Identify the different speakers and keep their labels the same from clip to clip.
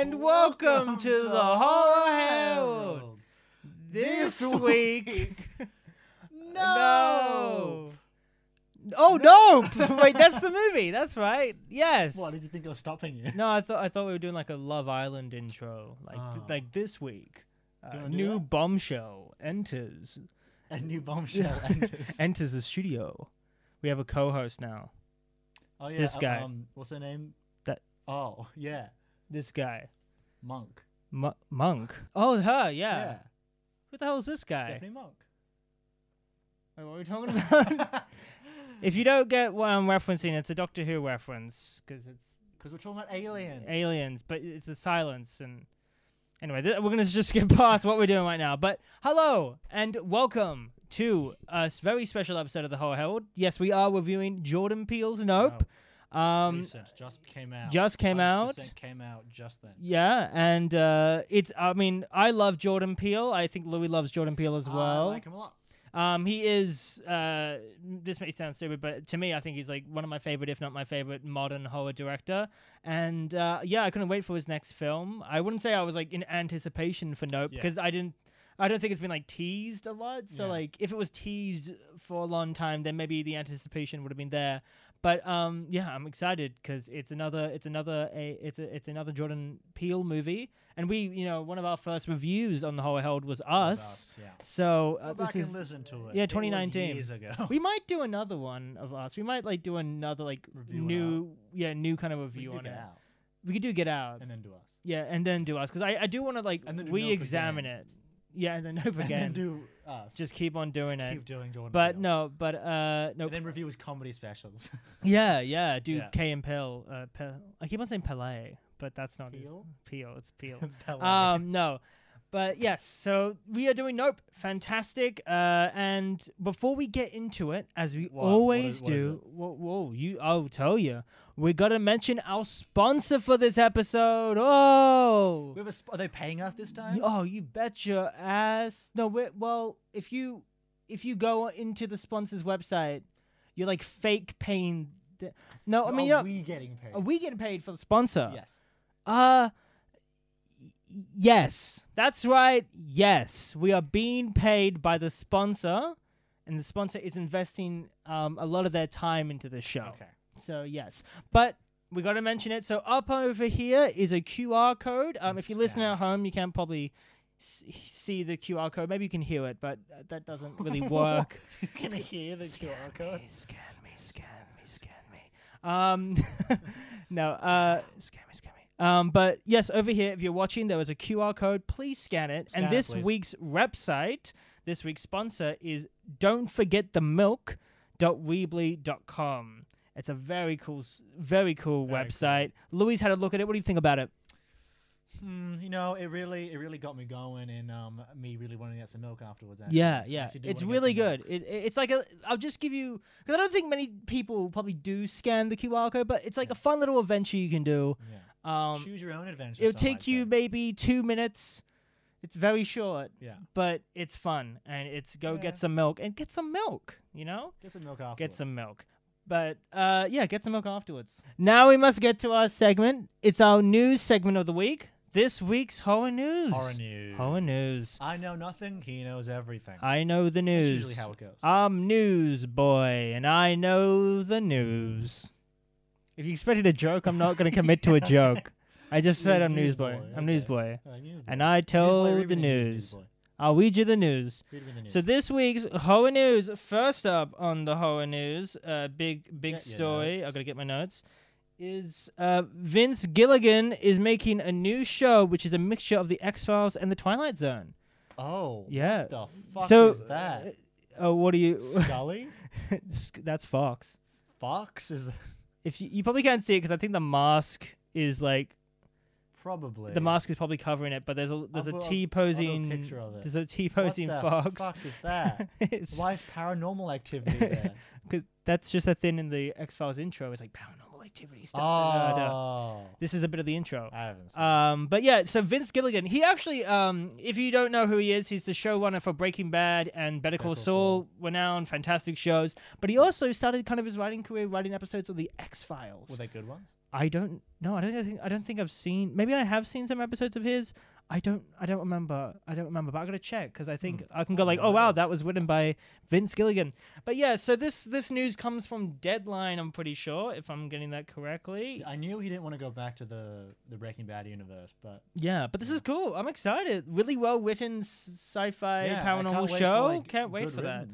Speaker 1: and welcome to the Horror Herald. This week, no. Oh no! Wait, that's the movie. That's right. Yes.
Speaker 2: What did you think I was stopping you?
Speaker 1: No, I thought I thought we were doing like a Love Island intro, like th-
Speaker 2: Oh.
Speaker 1: like this week. Uh,
Speaker 2: Do you wanna do
Speaker 1: new bombshell enters
Speaker 2: A new bombshell enters.
Speaker 1: enters the studio. We have a co-host now.
Speaker 2: oh yeah,
Speaker 1: this guy.
Speaker 2: Um, what's her name?
Speaker 1: That-
Speaker 2: Oh yeah,
Speaker 1: This guy,
Speaker 2: Monk.
Speaker 1: M- Monk. Oh, her. Yeah. Who the hell is this guy?
Speaker 2: Stephanie Monk.
Speaker 1: Wait, what are we talking about? if you don't get what I'm referencing, it's a Doctor Who reference because it's
Speaker 2: Because we're talking about aliens.
Speaker 1: aliens, but it's a silence. And anyway, th- we're gonna just skip past what we're doing right now. But hello and welcome to a s- very special episode of the Horror Herald. Yes, we are reviewing Jordan Peele's Nope. Um,
Speaker 2: Recent, just came out.
Speaker 1: just came out.
Speaker 2: 100% Came out just then.
Speaker 1: yeah, and uh, it's. I mean, I love Jordan Peele. I think Louis loves Jordan Peele as well.
Speaker 2: I like him a lot.
Speaker 1: Um, he is. Uh, this may sound stupid, but to me, I think he's like one of my favorite, if not my favorite, modern horror director. And uh, yeah, I couldn't wait for his next film. I wouldn't say I was like in anticipation for Nope
Speaker 2: Yeah.
Speaker 1: because I didn't. I don't think it's been like teased a lot. So
Speaker 2: Yeah.
Speaker 1: like, if it was teased for a long time, then maybe the anticipation would have been there. But um, yeah, I'm excited because it's another, it's another, a, it's a, it's another Jordan Peele movie, and we, you know, one of our first reviews on the Horror Herald was
Speaker 2: It
Speaker 1: us.
Speaker 2: us, yeah.
Speaker 1: So uh,
Speaker 2: Go
Speaker 1: this
Speaker 2: back
Speaker 1: is
Speaker 2: and listen to it.
Speaker 1: yeah,
Speaker 2: It was
Speaker 1: 2019.
Speaker 2: years ago.
Speaker 1: we might do another one of us. We might like do another like
Speaker 2: Review
Speaker 1: new, yeah, new kind of review on it.
Speaker 2: out
Speaker 1: We could do Get Out,
Speaker 2: and then do us.
Speaker 1: yeah, and then do us because I, I do want to like
Speaker 2: And then do Nope
Speaker 1: re-examine it. Yeah, and then
Speaker 2: And then
Speaker 1: again.
Speaker 2: do us.
Speaker 1: Just keep on doing
Speaker 2: Just
Speaker 1: it.
Speaker 2: keep doing Jordan.
Speaker 1: But
Speaker 2: Peele.
Speaker 1: no, but uh, no.
Speaker 2: And then review his comedy specials.
Speaker 1: Yeah, yeah. Do
Speaker 2: Yeah.
Speaker 1: Key and Pill. Uh, Pel- I keep on saying Pele, but that's not his-
Speaker 2: Peel?
Speaker 1: Peel. It's Peel.
Speaker 2: Pele.
Speaker 1: um no but yes so we are doing nope fantastic uh and before we get into it as we
Speaker 2: What?
Speaker 1: Always
Speaker 2: what is
Speaker 1: do whoa, whoa you i'll tell you we gotta mention our sponsor for this episode oh
Speaker 2: We have a sp- are they paying us this time?
Speaker 1: oh you bet your ass no we well if you if you go into the sponsor's website you're like fake paying th- no i mean
Speaker 2: are
Speaker 1: you're,
Speaker 2: we getting paid?
Speaker 1: are we getting paid for the sponsor
Speaker 2: yes.
Speaker 1: uh yes. That's right. Yes. We are being paid by the sponsor and the sponsor is investing um, a lot of their time into the show.
Speaker 2: Okay.
Speaker 1: So yes. But we got to mention it. So up over here is a QR code. Um, if you're listening at home, you can't probably s- see the QR code. Maybe you can hear it, but uh, that doesn't really work.
Speaker 2: you can hear the QR code.
Speaker 1: Me, scan me, scan me, scan me. Um, no, uh, scan me, scan me. Um, but yes, over here, if you're watching, there was a QR code. Please scan it.
Speaker 2: Scan
Speaker 1: and
Speaker 2: it,
Speaker 1: this
Speaker 2: please.
Speaker 1: week's website, this week's sponsor is don't forget the milk.weebly.com. It's a very cool, very cool
Speaker 2: Very cool.
Speaker 1: website. Louis had a look at it. What do you think about it?
Speaker 2: Hmm, you know, it really, it really got me going, and um, me really wanting to get some milk afterwards. Actually.
Speaker 1: Yeah, yeah, it's really good. It, it- it's like a. I'll just give you because I don't think many people probably do scan the QR code, but it's like
Speaker 2: Yeah.
Speaker 1: a fun little adventure you can do.
Speaker 2: Yeah.
Speaker 1: Um,
Speaker 2: Choose your own adventure.
Speaker 1: it'll take you
Speaker 2: say.
Speaker 1: maybe two minutes. It's very short,
Speaker 2: Yeah.
Speaker 1: but it's fun, and it's go
Speaker 2: Yeah.
Speaker 1: get some milk and get some milk. You know,
Speaker 2: Get some milk afterwards.
Speaker 1: get some milk. But uh, yeah, get some milk afterwards. Now we must get to our segment. It's our news segment of the week. This week's horror news.
Speaker 2: horror news.
Speaker 1: Horror news.
Speaker 2: I know nothing. He knows everything.
Speaker 1: I know the news.
Speaker 2: That's
Speaker 1: news.
Speaker 2: usually how it goes.
Speaker 1: I'm news boy, and I know the news. If you expected a joke, I'm not going to commit to a joke. I just
Speaker 2: You're
Speaker 1: said I'm
Speaker 2: news
Speaker 1: newsboy.
Speaker 2: boy,
Speaker 1: I'm
Speaker 2: okay.
Speaker 1: newsboy,
Speaker 2: Uh, news
Speaker 1: and. I tell
Speaker 2: read
Speaker 1: the
Speaker 2: news.
Speaker 1: I'll read you the news.
Speaker 2: The news.
Speaker 1: So this week's horror news, first up on the horror news, uh, big big
Speaker 2: Get
Speaker 1: story. I
Speaker 2: notes.
Speaker 1: gotta get my notes. Is uh, Vince Gilligan is making a new show, which is a mixture of the X Files and the Twilight Zone.
Speaker 2: oh,
Speaker 1: Yeah.
Speaker 2: What the fuck
Speaker 1: so,
Speaker 2: is that?
Speaker 1: uh, oh, what do you?
Speaker 2: Scully?
Speaker 1: That's Fox.
Speaker 2: Fox is
Speaker 1: If you, you probably can't see it because I think the mask is like
Speaker 2: probably
Speaker 1: the mask is probably covering it, but there's a there's
Speaker 2: put-
Speaker 1: a
Speaker 2: I'll-
Speaker 1: T
Speaker 2: I'll
Speaker 1: posing
Speaker 2: picture of it.
Speaker 1: there's a T
Speaker 2: What
Speaker 1: posing
Speaker 2: the
Speaker 1: fox.
Speaker 2: fuck is that?
Speaker 1: It's-
Speaker 2: Why is paranormal activity there?
Speaker 1: Because that's just a thing in the X Files intro. It's like paranormal activity stuff. da, da, da.
Speaker 2: oh,
Speaker 1: This is a bit of the intro.
Speaker 2: I haven't. Seen
Speaker 1: Um, but yeah, so Vince Gilligan, he actually, um, if you don't know who he is, he's the showrunner for Breaking Bad and Better Call
Speaker 2: Better Call
Speaker 1: Saul,
Speaker 2: Saul.
Speaker 1: renowned, fantastic shows. But he also started kind of his writing career writing episodes of the X Files.
Speaker 2: Were they good ones?
Speaker 1: I don't know. I don't think I don't think I've seen. Maybe I have seen some episodes of his. I don't. I don't remember. I don't remember. But I gotta check because I think I can go like, oh wow, that was written by Vince Gilligan. But yeah, so this this news comes from Deadline. I'm pretty sure if I'm getting that correctly.
Speaker 2: I knew he didn't want to go back to the the Breaking Bad universe, but
Speaker 1: Yeah, but this is cool. I'm excited. Really well written sci-fi
Speaker 2: yeah,
Speaker 1: paranormal
Speaker 2: can't
Speaker 1: show.
Speaker 2: like,
Speaker 1: can't wait for that.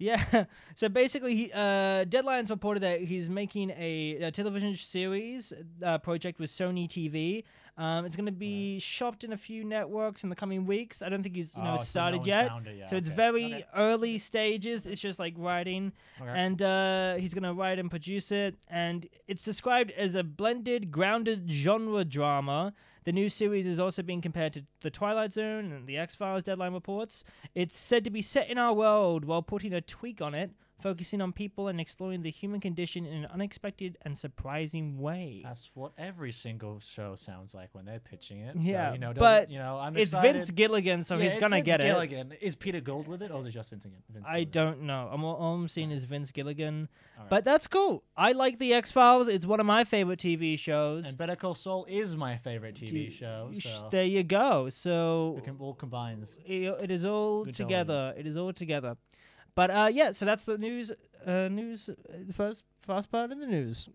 Speaker 1: Yeah. So basically, he, uh, Deadline's reported that he's making a, a television series uh, project with Sony TV. Um, it's going to be shopped in a few networks in the coming weeks. I don't think he's you know
Speaker 2: Oh, so no
Speaker 1: started yet.
Speaker 2: it yet,
Speaker 1: So it's
Speaker 2: okay.
Speaker 1: very
Speaker 2: Okay.
Speaker 1: early stages. It's just like writing,
Speaker 2: Okay.
Speaker 1: and uh, he's gonna write and produce it. And it's described as a blended, grounded genre drama. The new series is also being compared to The Twilight Zone and The X Files. Deadline reports it's said to be set in our world while putting a tweak on it, focusing on people and exploring the human condition in an unexpected and surprising way.
Speaker 2: That's what every single show sounds like when they're pitching it.
Speaker 1: Yeah,
Speaker 2: so, you know,
Speaker 1: but
Speaker 2: you know, I'm
Speaker 1: it's
Speaker 2: excited.
Speaker 1: Vince Gilligan, so
Speaker 2: Yeah,
Speaker 1: he's gonna
Speaker 2: Vince
Speaker 1: get it.
Speaker 2: Gilligan. Is Peter Gould with it, or is it just Vince Gilligan?
Speaker 1: I don't know. I'm all, I'm seeing is Vince Gilligan.
Speaker 2: Alright.
Speaker 1: But that's cool. I like the X Files. It's one of my favorite TV shows.
Speaker 2: And Better Call Saul is my favorite TV
Speaker 1: You-
Speaker 2: show. So
Speaker 1: there you go. So
Speaker 2: it can, all combines.
Speaker 1: it, it is all
Speaker 2: Good
Speaker 1: together. It is all together. But uh, yeah, so that's the news. Uh, news. Uh, first first part of the news.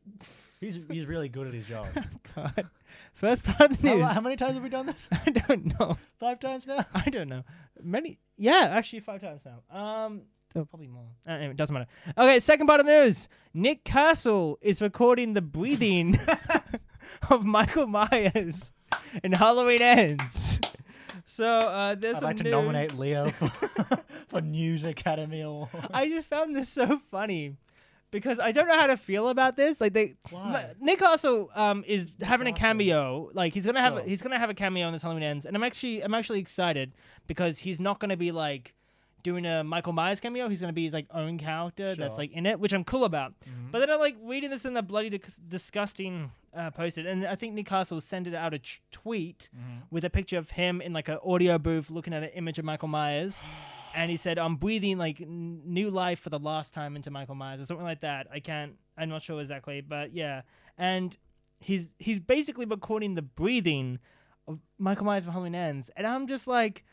Speaker 2: He's he's really good at his job.
Speaker 1: God, first part of the
Speaker 2: how,
Speaker 1: news.
Speaker 2: how many times have we done this?
Speaker 1: I don't know.
Speaker 2: Five times now.
Speaker 1: I don't know. Many. Yeah, actually five times now. Um. oh, probably more. Uh, anyway, it doesn't matter. Okay, second part of the news. Nick Castle is recording the breathing of Michael Myers in Halloween Ends. So uh, there's
Speaker 2: I'd like to
Speaker 1: news.
Speaker 2: nominate Leo for, for News Academy Award.
Speaker 1: I just found this so funny because I don't know how to feel about this. Like they,
Speaker 2: Why?
Speaker 1: Nick Castle um is having a cameo. Like he's gonna have
Speaker 2: Sure.
Speaker 1: he's gonna have a cameo in this Halloween ends, and I'm actually I'm actually excited because he's not gonna be like doing a Michael Myers cameo. He's gonna be his like own character that's like in it, which I'm cool about.
Speaker 2: Mhm.
Speaker 1: But then I'm like reading this in the bloody dis- disgusting uh, posted, and I think Nick Castle sent it out a ch- tweet
Speaker 2: Mhm.
Speaker 1: with a picture of him in like an audio booth looking at an image of Michael Myers. And he said, "I'm breathing like n- new life for the last time into Michael Myers, or something like that. I can't. I'm not sure exactly, but yeah. And he's he's basically recording the breathing of Michael Myers from Halloween Ends, and I'm just like,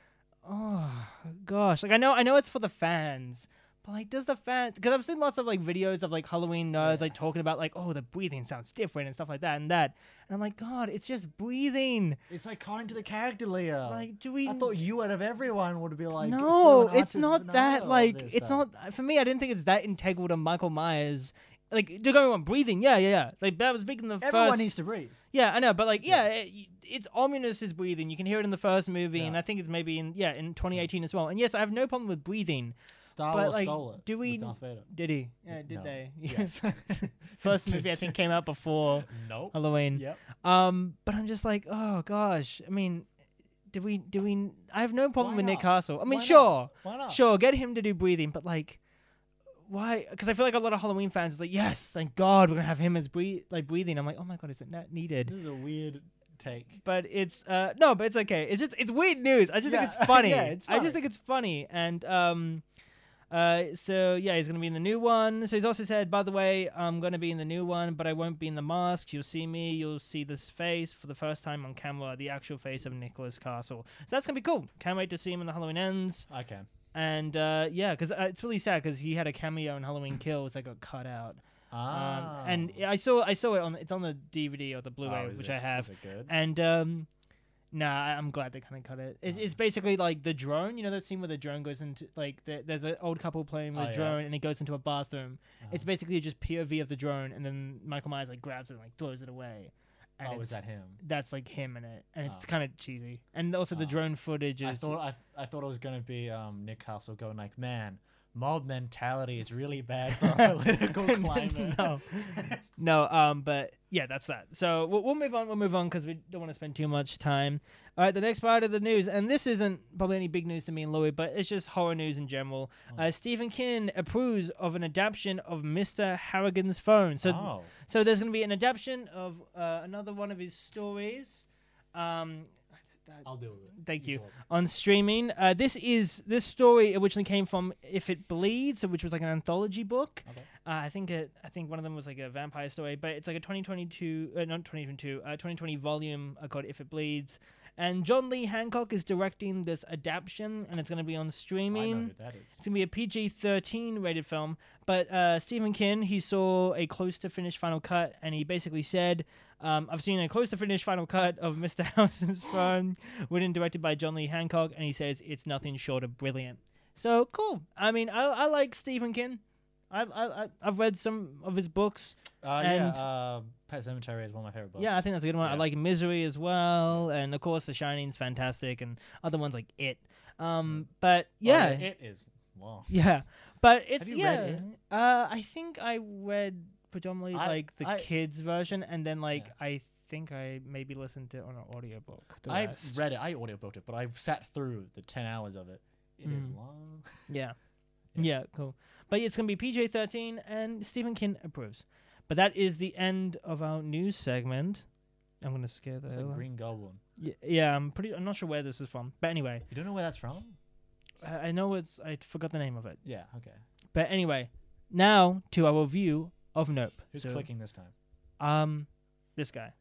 Speaker 1: oh gosh. Like I know I know it's for the fans, but like, does the fans? Because I've seen lots of like videos of like Halloween nerds like talking about like, oh, the breathing sounds different and stuff like that and that, and I'm like, God, it's just breathing.
Speaker 2: It's like kind to the character, Leo.
Speaker 1: Like, do we?
Speaker 2: I thought you out of everyone would be like.
Speaker 1: no, it's not that. Like, it's
Speaker 2: stuff.
Speaker 1: not uh, for me. I didn't think it's that integral to Michael Myers. Like, don't get me breathing, yeah, yeah, yeah. Like that was big in the
Speaker 2: Everyone
Speaker 1: first.
Speaker 2: needs to breathe.
Speaker 1: Yeah, I know, but like, yeah, it, it's ominous his breathing. You can hear it in the first movie, and I think it's maybe in yeah in 2018 as well. And yes, I have no problem with breathing.
Speaker 2: Star Wars
Speaker 1: like,
Speaker 2: stole it.
Speaker 1: do we-
Speaker 2: with Darth Vader.
Speaker 1: Did he? Yeah, did
Speaker 2: No.
Speaker 1: they?
Speaker 2: Yes.
Speaker 1: first movie I think came out before
Speaker 2: nope.
Speaker 1: Halloween.
Speaker 2: Yep.
Speaker 1: Um, but I'm just like, oh gosh. I mean, do we? Do we? I have no problem
Speaker 2: Why
Speaker 1: with Nick? Castle. I mean,
Speaker 2: Why not?
Speaker 1: sure.
Speaker 2: Why not?
Speaker 1: Sure, get him to do breathing, but like, why? Because I feel like a lot of Halloween fans are like, yes, thank God we're gonna have him as breathe, like breathing. I'm like, oh my God, isn't that needed?
Speaker 2: This is a weird take.
Speaker 1: But it's uh no, but it's okay. It's just it's weird news. I just
Speaker 2: Yeah,
Speaker 1: think it's funny.
Speaker 2: yeah, it's
Speaker 1: I just think it's funny, and um. Uh, so yeah, he's gonna be in the new one. So he's also said, by the way, I'm gonna be in the new one, but I won't be in the mask. You'll see me. You'll see this face for the first time on camera, the actual face of Nicholas Castle. So that's gonna be cool. Can't wait to see him in the Halloween ends.
Speaker 2: I can.
Speaker 1: And uh, yeah, because uh, it's really sad because he had a cameo in Halloween Kills that got cut out.
Speaker 2: Ah.
Speaker 1: Um, and I saw I saw it on it's on the DVD or the Blu-ray,
Speaker 2: Oh,
Speaker 1: which
Speaker 2: it-
Speaker 1: I have.
Speaker 2: Is it good?
Speaker 1: And um, nah, I'm glad they kind of cut it. It's,
Speaker 2: Oh.
Speaker 1: it's basically like the drone. You know that scene where the drone goes into like the, there's an old couple playing with
Speaker 2: Oh,
Speaker 1: a
Speaker 2: yeah.
Speaker 1: drone and it goes into a bathroom. It's
Speaker 2: Uh-huh.
Speaker 1: basically just POV of the drone, and then Michael Myers like grabs it and like throws it away. And
Speaker 2: Oh, is that him?
Speaker 1: That's like him in it, and it's
Speaker 2: Oh.
Speaker 1: kind of cheesy. And also the
Speaker 2: Oh.
Speaker 1: drone footage is.
Speaker 2: I thought I, I thought it was gonna be um, Nick Castle going like, man, mob mentality is really bad for our political climate.
Speaker 1: no, no. Um, but yeah, that's that. So we'll, we'll move on. We'll move on because we don't want to spend too much time. All right, the next part of the news, and this isn't probably any big news to me and Louis, but it's just horror news in general.
Speaker 2: Oh.
Speaker 1: Uh, Stephen King approves of an adaptation of Mr. Harrigan's Phone. So,
Speaker 2: oh,
Speaker 1: so there's going to be an adaptation of uh, another one of his stories. Um,
Speaker 2: I'll deal with it.
Speaker 1: Thank you. on streaming. Uh, this is this story originally came from If It Bleeds, which was like an anthology book.
Speaker 2: Okay.
Speaker 1: Uh, I think it. I think one of them was like a vampire story, but it's like a 2022, uh, not 2022, uh, 2020 volume uh, called If It Bleeds. And John Lee Hancock is directing this adaptation, and it's going to be on
Speaker 2: I know
Speaker 1: streaming.
Speaker 2: who that is.
Speaker 1: It's gonna be a PG-13 rated film, but uh, Stephen King he saw a close to finish final cut, and he basically said, um, "I've seen a close to finish final cut of Mr. House's Throne, written directed by John Lee Hancock, and he says it's nothing short of brilliant." So cool. I mean, I, I like Stephen King. I've I, I- I've read some of his books.
Speaker 2: Uh,
Speaker 1: And-
Speaker 2: yeah, uh, Pet Sematary is one of my favorite books.
Speaker 1: Yeah, I think that's a good one. I like Misery as well, and of course The Shining's fantastic, and other ones like It. Um, but
Speaker 2: Oh,
Speaker 1: yeah,
Speaker 2: it is long.
Speaker 1: Yeah, but it's yeah.
Speaker 2: it?
Speaker 1: Uh, I think I read predominantly
Speaker 2: I-
Speaker 1: like the
Speaker 2: I-
Speaker 1: kids version, and then like
Speaker 2: Yeah.
Speaker 1: I think I maybe listened to it on an audiobook.
Speaker 2: I
Speaker 1: rest.
Speaker 2: read it. I audiobooked it, but I've sat through the ten hours of it. It is
Speaker 1: Mm.
Speaker 2: long.
Speaker 1: yeah.
Speaker 2: Yeah.
Speaker 1: yeah, cool. But it's gonna be PG thirteen, and Stephen King approves. But that is the end of our news segment. I'm gonna scare the
Speaker 2: It's a Green Goblin.
Speaker 1: Yeah, yeah, I'm pretty. I'm not sure where this is from, but anyway,
Speaker 2: You don't know where that's from?
Speaker 1: I, I know it's. I forgot the name of it.
Speaker 2: Yeah. Okay.
Speaker 1: But anyway, now to our review of Nope.
Speaker 2: Who's
Speaker 1: So,
Speaker 2: clicking this time?
Speaker 1: Um, this guy.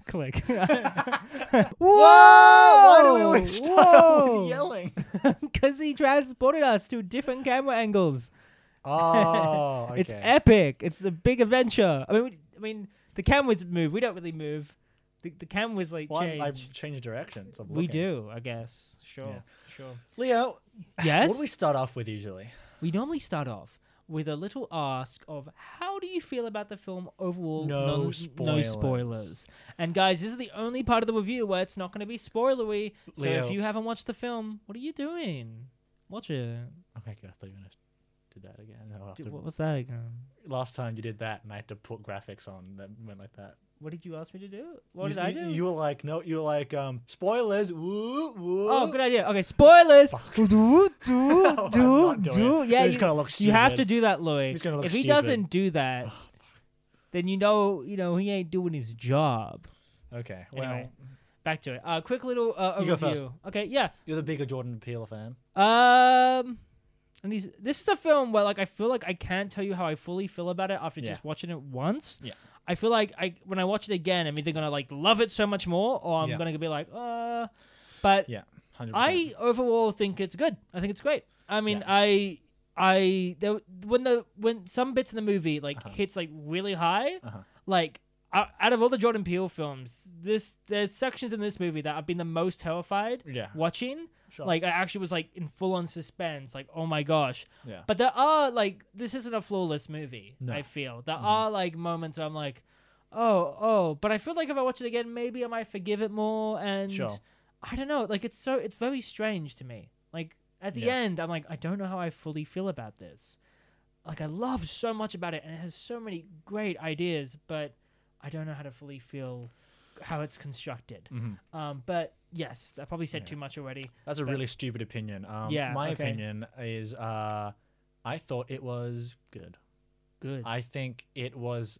Speaker 1: Click. Whoa!
Speaker 2: Why do we always start
Speaker 1: Whoa!
Speaker 2: yelling?
Speaker 1: Because he transported us to different camera angles.
Speaker 2: Oh, okay.
Speaker 1: It's epic. It's the big adventure. I mean, we, I mean, the cameras move. We don't really move. The, the cameras like
Speaker 2: well,
Speaker 1: change.
Speaker 2: I, I've changed directions. Of
Speaker 1: we
Speaker 2: looking.
Speaker 1: do, I guess. Sure,
Speaker 2: Yeah.
Speaker 1: sure.
Speaker 2: Leo,
Speaker 1: Yes.
Speaker 2: what do we start off with usually?
Speaker 1: We normally start off with a little ask of how do you feel about the film overall?
Speaker 2: No
Speaker 1: No
Speaker 2: spoilers.
Speaker 1: spoilers. And guys, this is the only part of the review where it's not going to be spoilery. So if you haven't watched the film, what are you doing? Watch it.
Speaker 2: My god, I thought you were gonna do that again.
Speaker 1: Dude,
Speaker 2: to-
Speaker 1: what was that again?
Speaker 2: last time you did that, and I had to put graphics on that went like that.
Speaker 1: What did you ask me to do? What
Speaker 2: you,
Speaker 1: did I do?
Speaker 2: You were like, no, you were like, um, spoilers. Woo, woo.
Speaker 1: Oh, good idea. Okay, spoilers. Do do
Speaker 2: No,
Speaker 1: do do.
Speaker 2: it.
Speaker 1: Yeah,
Speaker 2: It's
Speaker 1: you,
Speaker 2: gonna look stupid.
Speaker 1: you have to do that, Louis.
Speaker 2: He's gonna look
Speaker 1: If he
Speaker 2: stupid.
Speaker 1: doesn't do that,
Speaker 2: Oh,
Speaker 1: then you know, you know, he ain't doing his job.
Speaker 2: Okay, well,
Speaker 1: Anyway. Back to it. Uh, quick little uh,
Speaker 2: You go
Speaker 1: overview.
Speaker 2: first.
Speaker 1: Okay, yeah.
Speaker 2: you're the bigger Jordan Peele fan.
Speaker 1: Um, and these, this is a film where like I feel like I can't tell you how I fully feel about it after
Speaker 2: Yeah.
Speaker 1: just watching it once.
Speaker 2: Yeah.
Speaker 1: I feel like I when I watch it again, I'm either gonna like love it so much more, or I'm
Speaker 2: Yeah.
Speaker 1: gonna be like, uh. But
Speaker 2: Yeah, hundred
Speaker 1: I overall think it's good. I think it's great. I mean,
Speaker 2: Yeah.
Speaker 1: I I there, when the when some bits in the movie like
Speaker 2: Uh-huh.
Speaker 1: hits like really high,
Speaker 2: Uh-huh.
Speaker 1: like out out of all the Jordan Peele films, this there's sections in this movie that I've been the most terrified
Speaker 2: Yeah,
Speaker 1: watching.
Speaker 2: Sure.
Speaker 1: Like I actually was like in full on suspense, like oh my gosh.
Speaker 2: yeah,
Speaker 1: But there are like this isn't a flawless movie.
Speaker 2: No.
Speaker 1: I feel there
Speaker 2: Mhm.
Speaker 1: are like moments where I'm like, oh oh, but I feel like if I watch it again, maybe I might forgive it more. And
Speaker 2: Sure.
Speaker 1: I don't know, like it's so it's very strange to me. Like at the
Speaker 2: Yeah.
Speaker 1: end, I'm like I don't know how I fully feel about this. Like I love so much about it, and it has so many great ideas, but I don't know how to fully feel how it's constructed.
Speaker 2: Mhm.
Speaker 1: Um, but yes, I probably said
Speaker 2: Yeah.
Speaker 1: too much already.
Speaker 2: That's a
Speaker 1: But-
Speaker 2: really stupid opinion. Um,
Speaker 1: Yeah,
Speaker 2: my
Speaker 1: okay.
Speaker 2: opinion is, uh, I thought it was good.
Speaker 1: Good.
Speaker 2: I think it was.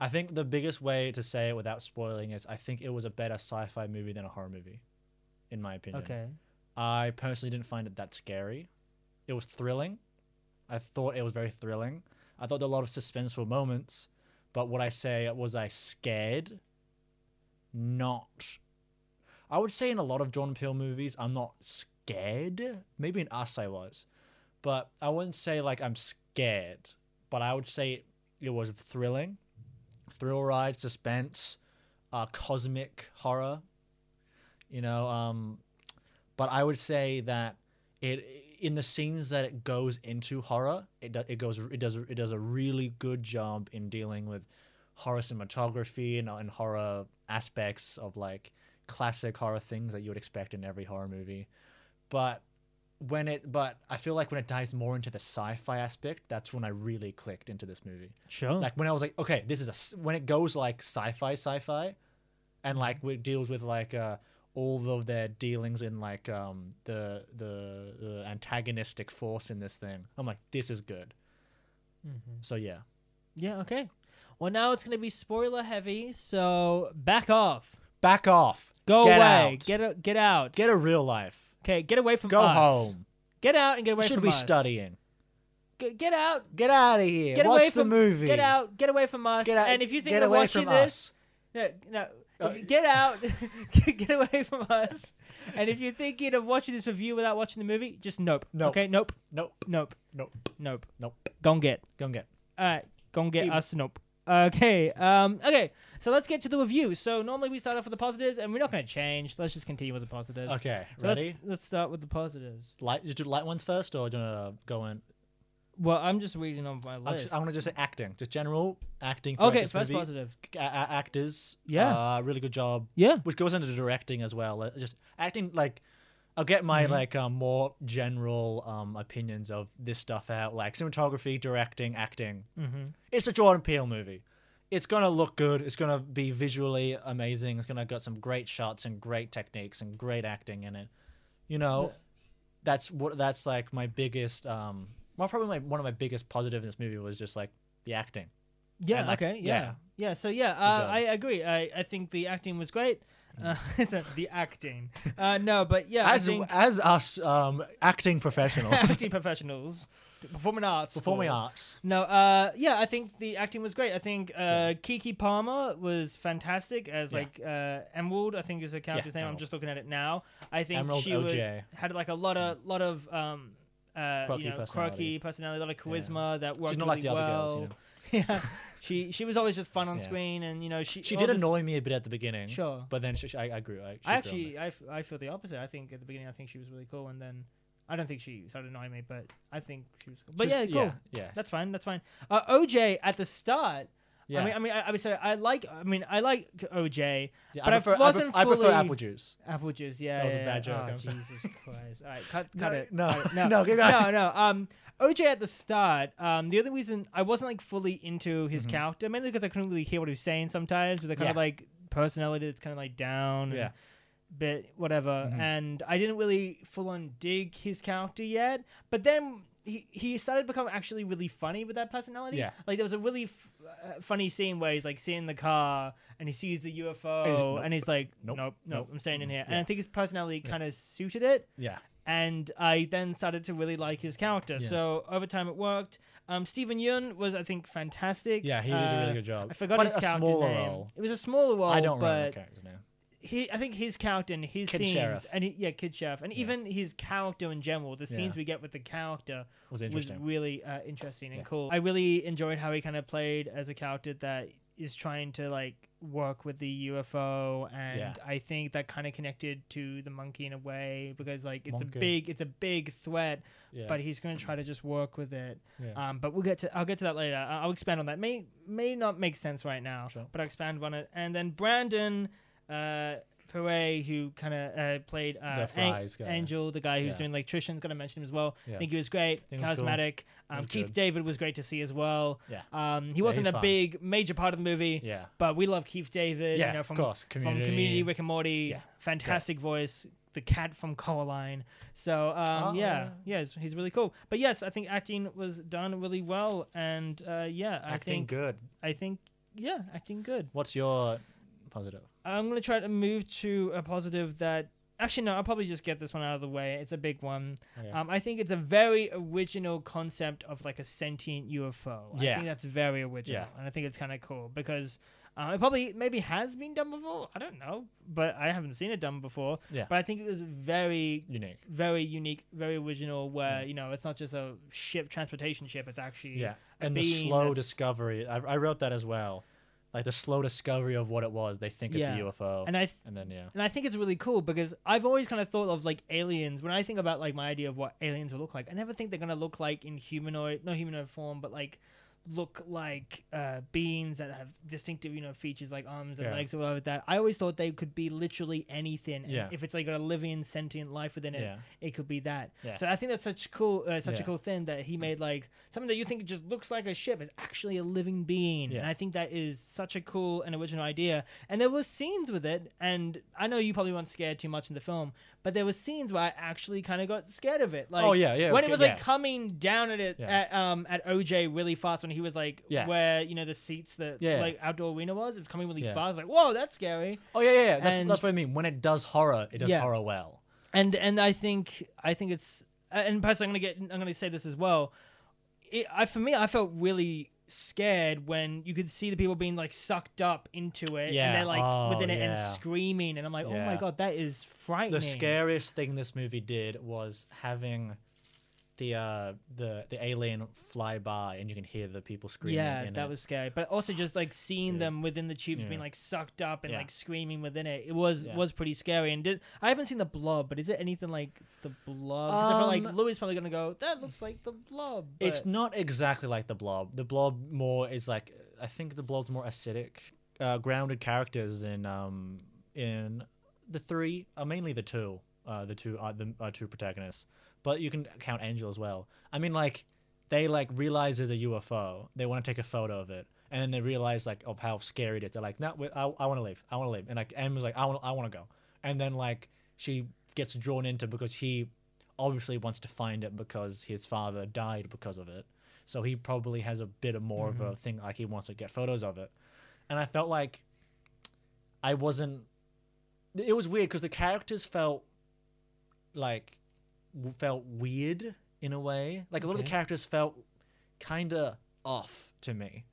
Speaker 2: I think the biggest way to say it without spoiling is I think it was a better sci-fi movie than a horror movie, in my opinion.
Speaker 1: okay.
Speaker 2: I personally didn't find it that scary. It was thrilling. I thought it was very thrilling. I thought there were a lot of suspenseful moments, but what I say was I scared. Not. I would say in a lot of Jordan Peele movies, I'm not scared. Maybe in Us I was, but I wouldn't say like I'm scared. But I would say it was thrilling, thrill ride, suspense, uh, cosmic horror. You know, um, but I would say that it in the scenes that it goes into horror, it it goes it does it does a really good job in dealing with horror cinematography and, and horror aspects of like classic horror things that you would expect in every horror movie. But when it but I feel like when it dives more into the sci-fi aspect, that's when I really clicked into this movie
Speaker 1: Sure.
Speaker 2: like when I was like, okay, this is a when it goes like sci-fi, sci-fi, and like it deals with like uh all of their dealings in like um the the the antagonistic force in this thing. I'm like, this is good.
Speaker 1: Mm-hmm.
Speaker 2: So yeah,
Speaker 1: Yeah. Okay. Well, now it's gonna be spoiler heavy, so back off.
Speaker 2: Back off.
Speaker 1: Go
Speaker 2: Get
Speaker 1: away.
Speaker 2: out.
Speaker 1: Get a, get out.
Speaker 2: Get a real life.
Speaker 1: okay. Get away from
Speaker 2: Go
Speaker 1: us.
Speaker 2: home.
Speaker 1: Get out and get away from us.
Speaker 2: Should
Speaker 1: from
Speaker 2: be
Speaker 1: us.
Speaker 2: studying.
Speaker 1: G- get out.
Speaker 2: Get out of here.
Speaker 1: Get
Speaker 2: Watch
Speaker 1: away
Speaker 2: the
Speaker 1: from.
Speaker 2: movie.
Speaker 1: Get out. Get away from us.
Speaker 2: Get out.
Speaker 1: And if you think of
Speaker 2: away
Speaker 1: watching
Speaker 2: from
Speaker 1: this,
Speaker 2: us.
Speaker 1: no, no.
Speaker 2: Uh,
Speaker 1: If you get out, get away from us. And if you're thinking of watching this review without watching the movie, just nope.
Speaker 2: Nope.
Speaker 1: Okay, nope,
Speaker 2: Nope.
Speaker 1: nope,
Speaker 2: Nope.
Speaker 1: nope.
Speaker 2: Nope.
Speaker 1: Go and get.
Speaker 2: Go and get.
Speaker 1: All right, go and get us. Nope. Okay. Um. Okay. So let's get to the review. So normally we start off with the positives, and we're not going to change. Let's just continue with the positives.
Speaker 2: Okay.
Speaker 1: So
Speaker 2: Ready?
Speaker 1: Let's, let's start with the positives.
Speaker 2: Light. Did you do light ones first, or do you wanna go in?
Speaker 1: Well, I'm just reading on my
Speaker 2: I'm,
Speaker 1: list.
Speaker 2: just, I'm gonna just say acting, just general acting. throughout
Speaker 1: okay,
Speaker 2: this
Speaker 1: first
Speaker 2: movie.
Speaker 1: positive.
Speaker 2: A- a- actors.
Speaker 1: Yeah.
Speaker 2: Uh, really good job.
Speaker 1: Yeah.
Speaker 2: Which goes into the directing as well. Uh, Just acting like. I'll get my
Speaker 1: Mhm.
Speaker 2: like um, more general um, opinions of this stuff out, like cinematography, directing, acting.
Speaker 1: Mm-hmm.
Speaker 2: It's a Jordan Peele movie. It's gonna look good. It's gonna be visually amazing. It's gonna got some great shots and great techniques and great acting in it. You know, that's what that's like my biggest um. Well, probably my one of my biggest positive in this movie was just like the acting.
Speaker 1: Yeah.
Speaker 2: Like,
Speaker 1: okay. Yeah.
Speaker 2: yeah.
Speaker 1: Yeah. So yeah, uh. I agree. I, I think the acting was great. Uh, so the acting. Uh, no, but yeah,
Speaker 2: as as us um acting professionals,
Speaker 1: acting professionals, performing arts,
Speaker 2: performing
Speaker 1: school.
Speaker 2: arts.
Speaker 1: No, uh, yeah, I think the acting was great. I think uh, Keke Palmer was fantastic as
Speaker 2: Yeah.
Speaker 1: like uh, Emerald. I think is her character's name. I'm just looking at it now. I think
Speaker 2: Emerald
Speaker 1: she would- had like a lot of lot of um, uh,
Speaker 2: Quirky
Speaker 1: you know,
Speaker 2: personality.
Speaker 1: quirky personality, a lot of charisma that worked
Speaker 2: She's not
Speaker 1: really
Speaker 2: like the other
Speaker 1: well.
Speaker 2: girls. You know.
Speaker 1: yeah, she she was always just fun on
Speaker 2: Yeah.
Speaker 1: screen, and you know she
Speaker 2: She did annoy me a bit at the beginning.
Speaker 1: Sure.
Speaker 2: But then she, she- I, I grew. I,
Speaker 1: I actually I, f- I feel the opposite. I think at the beginning I think she was really cool, and then I don't think she started annoying me, but I think she was cool. But
Speaker 2: She's-
Speaker 1: yeah, cool.
Speaker 2: Yeah. yeah.
Speaker 1: That's fine. That's fine. Uh, OJ at the start.
Speaker 2: Yeah.
Speaker 1: I mean, I mean, I, I would say I like. I mean, I like OJ.
Speaker 2: Yeah,
Speaker 1: but I
Speaker 2: I prefer, I,
Speaker 1: wasn't
Speaker 2: I prefer
Speaker 1: fully-
Speaker 2: apple juice.
Speaker 1: Apple juice. Yeah.
Speaker 2: That was a bad joke,
Speaker 1: Oh, Jesus Christ! All right, cut,
Speaker 2: No,
Speaker 1: cut it.
Speaker 2: no,
Speaker 1: cut it. no,
Speaker 2: no, going.
Speaker 1: no, no. Um, OJ at the start. Um, the only reason I wasn't like fully into his
Speaker 2: Mhm.
Speaker 1: character, mainly because I couldn't really hear what he was saying sometimes, with the kind of like personality that's kind of like down. and
Speaker 2: Yeah.
Speaker 1: bit whatever
Speaker 2: Mhm.
Speaker 1: and i didn't really full on dig his character yet but then he, he started to become actually really funny with that personality
Speaker 2: Yeah.
Speaker 1: like there was a really f- uh, funny scene where he's like seeing the car and he sees the ufo
Speaker 2: And he's-
Speaker 1: and he's like
Speaker 2: nope,
Speaker 1: nope nope,
Speaker 2: nope,
Speaker 1: i'm staying in here and i think his personality
Speaker 2: Yeah.
Speaker 1: kind of suited it
Speaker 2: Yeah.
Speaker 1: and I then started to really like his character.
Speaker 2: Yeah.
Speaker 1: So over time it worked. Um, Steven Yeun was, I think, fantastic.
Speaker 2: Yeah, he did a
Speaker 1: Uh,
Speaker 2: really good job.
Speaker 1: I forgot
Speaker 2: Quite
Speaker 1: his
Speaker 2: a
Speaker 1: character
Speaker 2: smaller
Speaker 1: name.
Speaker 2: role.
Speaker 1: It was a smaller role,
Speaker 2: I don't remember the character's name.
Speaker 1: He, I think his character and his
Speaker 2: Kid
Speaker 1: scenes,
Speaker 2: Sheriff.
Speaker 1: and he, yeah, Kid Sheriff, and
Speaker 2: Yeah.
Speaker 1: even his character in general, the scenes
Speaker 2: Yeah.
Speaker 1: we get with the character
Speaker 2: Was
Speaker 1: was really uh, interesting and
Speaker 2: Yeah.
Speaker 1: cool. I really enjoyed how he kind of played as a character that is trying to like work with the UFO, and. I think that kind of connected to the monkey in a way because like it's
Speaker 2: Monkey.
Speaker 1: a big, it's a big threat, but he's going to try to just work with it. Um, but we'll get to I'll get to that later. I'll expand on that. May may not make sense right now,
Speaker 2: Sure.
Speaker 1: but I'll expand on it. And then Brandon uh, Perea, who kind of uh, played uh,
Speaker 2: The
Speaker 1: An-
Speaker 2: guy.
Speaker 1: Angel, the guy who's
Speaker 2: Yeah.
Speaker 1: doing electricians, gonna mention him as well. I think he was great,
Speaker 2: Think was cool.
Speaker 1: Um, Keith
Speaker 2: good.
Speaker 1: David was great to see as well.
Speaker 2: Yeah.
Speaker 1: Um, he wasn't
Speaker 2: he's
Speaker 1: a
Speaker 2: fun.
Speaker 1: big major part of the movie,
Speaker 2: yeah.
Speaker 1: but we love Keith David.
Speaker 2: Yeah,
Speaker 1: you know, from
Speaker 2: of course.
Speaker 1: from
Speaker 2: Community.
Speaker 1: Community, Rick and Morty,
Speaker 2: Yeah.
Speaker 1: fantastic voice. The cat from Coraline. So um,
Speaker 2: Oh,
Speaker 1: yeah,
Speaker 2: yeah.
Speaker 1: yeah, he's, he's really cool. But yes, I think acting was done really well, and uh, yeah, I
Speaker 2: Acting
Speaker 1: think
Speaker 2: good.
Speaker 1: I think yeah, acting good.
Speaker 2: What's your positive?
Speaker 1: I'm gonna try to move to a positive that. Actually, no. I'll probably just get this one out of the way. It's a big one.
Speaker 2: Okay.
Speaker 1: Um, I think it's a very original concept of like a sentient UFO. I
Speaker 2: Yeah.
Speaker 1: think that's very original,
Speaker 2: Yeah.
Speaker 1: and I think it's kind of cool because uh, it probably maybe has been done before. I don't know, but I haven't seen it done before.
Speaker 2: Yeah.
Speaker 1: But I think it was very,
Speaker 2: Unique.
Speaker 1: very unique, very original. Where
Speaker 2: Yeah.
Speaker 1: you know it's not just a ship transportation ship; it's actually
Speaker 2: Yeah. And the slow discovery. I, I wrote that as well. Like the slow discovery of what it was. They think it's
Speaker 1: Yeah.
Speaker 2: a UFO.
Speaker 1: And I th-
Speaker 2: and then yeah.
Speaker 1: And I think it's really cool because I've always kind of thought of like aliens. When I think about like my idea of what aliens will look like, I never think they're gonna look like in humanoid, no humanoid form, but like look like uh, beings that have distinctive, you know, features like arms and
Speaker 2: Yeah.
Speaker 1: legs or whatever. like That I always thought they could be literally anything. and
Speaker 2: Yeah.
Speaker 1: If it's like got a living sentient life within it,
Speaker 2: Yeah.
Speaker 1: it could be that.
Speaker 2: Yeah.
Speaker 1: So I think that's such cool, uh, such a cool thing that he made like something that you think just looks like a ship is actually a living being.
Speaker 2: Yeah.
Speaker 1: And I think that is such a cool and original idea. And there were scenes with it, and I know you probably weren't scared too much in the film, but there were scenes where I actually kind of got scared of it. Like,
Speaker 2: Oh, yeah, yeah,
Speaker 1: When it was like
Speaker 2: yeah.
Speaker 1: coming down at it
Speaker 2: Yeah.
Speaker 1: at um at OJ really fast when he was like
Speaker 2: Yeah.
Speaker 1: where you know the seats that
Speaker 2: Yeah.
Speaker 1: like outdoor arena was, it was coming really fast. Like whoa, that's scary.
Speaker 2: Oh yeah, yeah, yeah. That's,
Speaker 1: And-
Speaker 2: that's what I mean. When it does horror, it does horror well.
Speaker 1: and and I think I think it's and personally I'm gonna get I'm gonna say this as well. It, I for me I felt really scared when you could see the people being like sucked up into it and they're like
Speaker 2: Oh,
Speaker 1: within it and screaming and I'm like oh my god that is frightening.
Speaker 2: The scariest thing this movie did was having the uh the the alien fly by and you can hear the people screaming.
Speaker 1: yeah, that
Speaker 2: it.
Speaker 1: was scary. But also just like seeing
Speaker 2: Yeah.
Speaker 1: them within the tubes
Speaker 2: Yeah.
Speaker 1: being like sucked up and
Speaker 2: Yeah.
Speaker 1: like screaming within it. It was was pretty scary. And did I haven't seen the blob, but is it anything like the blob? 'Cause I feel like
Speaker 2: Um,
Speaker 1: Louis probably gonna go. That looks like the blob.
Speaker 2: It's not exactly like the blob. The blob more is like I think the blob's more acidic, uh, grounded characters in um in the three, uh, mainly the two, uh, the two uh, the uh, two protagonists. But you can count Angel as well. I mean, like they like realize there's a UFO. They want to take a photo of it, and then they realize like of how scary it is. They're like, no, wait, I, I want to leave. I want to leave. And like Emma's like, I want I want to go. And then like she gets drawn into because he obviously wants to find it because his father died because of it. So he probably has a bit of more of a mm-hmm. thing like he wants to get photos of it. And I felt like I wasn't. It was weird because the characters felt like felt weird in a way. Like a lot of the characters felt kind of off to me.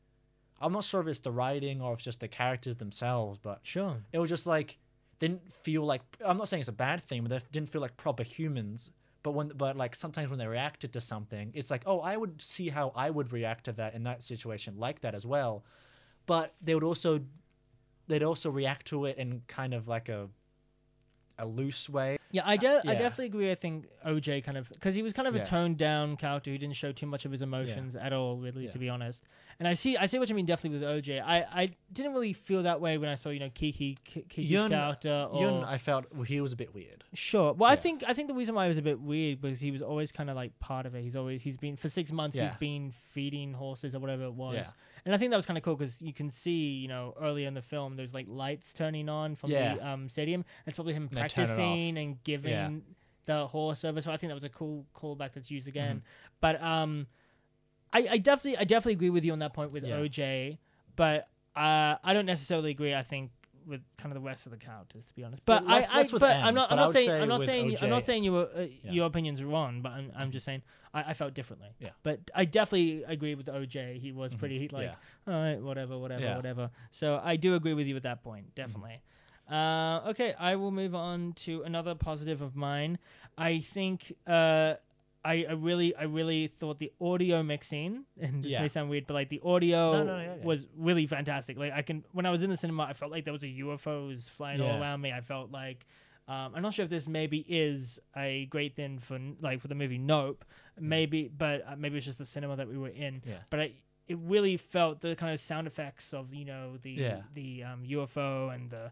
Speaker 2: I'm not sure if it's the writing or if it's just the characters themselves, but
Speaker 1: sure.
Speaker 2: it was just like didn't feel like I'm not saying it's a bad thing, but they didn't feel like proper humans. But when but like sometimes when they reacted to something, it's like oh I would see how I would react to that in that situation like that as well. But they would also they'd also react to it in kind of like a a loose way.
Speaker 1: Yeah, I, de- I
Speaker 2: yeah.
Speaker 1: definitely agree. I think OJ kind of because he was kind of a toned down character who didn't show too much of his emotions at all, really,
Speaker 2: Yeah.
Speaker 1: to be honest. And I see, I see what you mean definitely with OJ. I, I didn't really feel that way when I saw you know Keke Ki- Keke's
Speaker 2: Yeun-
Speaker 1: character. Or,
Speaker 2: Yeun, I felt well, he was a bit weird.
Speaker 1: Sure. Well, I think I think the reason why he was a bit weird because he was always kind of like part of it. He's always he's been for six months. he's been feeding horses or whatever it was,
Speaker 2: Yeah.
Speaker 1: and I think that was kind of cool because you can see you know earlier in the film there's like lights turning on from the um, stadium. It's probably him
Speaker 2: they turn it
Speaker 1: practicing and giving
Speaker 2: Yeah.
Speaker 1: the horse over. So I think that was a cool callback that's used again.
Speaker 2: Mm-hmm.
Speaker 1: But um, I, I definitely I definitely agree with you on that point with
Speaker 2: Yeah.
Speaker 1: OJ, but uh, I don't necessarily agree. I think with kind of the rest of the characters, to be honest. But
Speaker 2: Well, less-
Speaker 1: I, I
Speaker 2: less with
Speaker 1: but
Speaker 2: M,
Speaker 1: I'm not I'm not saying
Speaker 2: say
Speaker 1: I'm not saying I'm not saying you were, uh,
Speaker 2: Yeah.
Speaker 1: your opinion's are wrong, but I'm I'm just saying I, I felt differently.
Speaker 2: Yeah.
Speaker 1: But I definitely agree with OJ. He was
Speaker 2: Mhm.
Speaker 1: pretty like
Speaker 2: Yeah.
Speaker 1: all right, whatever, whatever,
Speaker 2: Yeah.
Speaker 1: whatever. So I do agree with you at that point, definitely. Uh, okay, I will move on to another positive of mine. I think uh, I, I really, I really thought the audio mixing, and this may sound weird, but like the audio
Speaker 2: No, no, yeah, yeah.
Speaker 1: was really fantastic. Like I can, when I was in the cinema, I felt like there was a UFOs flying all around me. I felt like. Um, I'm not sure if this maybe is a great thing for like for the movie Nope, maybe, but uh, maybe it's just the cinema that we were in
Speaker 2: Yeah.
Speaker 1: but I, it really felt the kind of sound effects of you know the
Speaker 2: Yeah.
Speaker 1: the um, UFO and the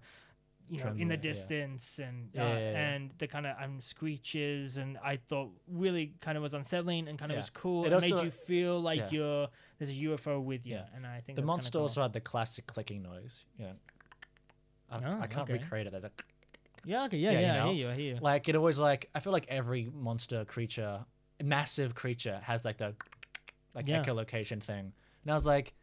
Speaker 1: you know in the
Speaker 2: Trembling, yeah.
Speaker 1: distance and uh,
Speaker 2: Yeah, yeah,
Speaker 1: and the kind of um, screeches and I thought really kind of was unsettling and kind of was cool.
Speaker 2: It
Speaker 1: It, made you feel like you're there's a UFO with you,
Speaker 2: Yeah.
Speaker 1: and I think
Speaker 2: The monster also had the classic clicking noise. Yeah. I,
Speaker 1: Oh,
Speaker 2: I can't
Speaker 1: okay.
Speaker 2: recreate it. There's a
Speaker 1: Yeah, okay, yeah,
Speaker 2: Yeah,
Speaker 1: yeah,
Speaker 2: you
Speaker 1: I hear you, I hear you.
Speaker 2: like it always like I feel like every monster creature, massive creature has like the like echolocation thing, and I was like,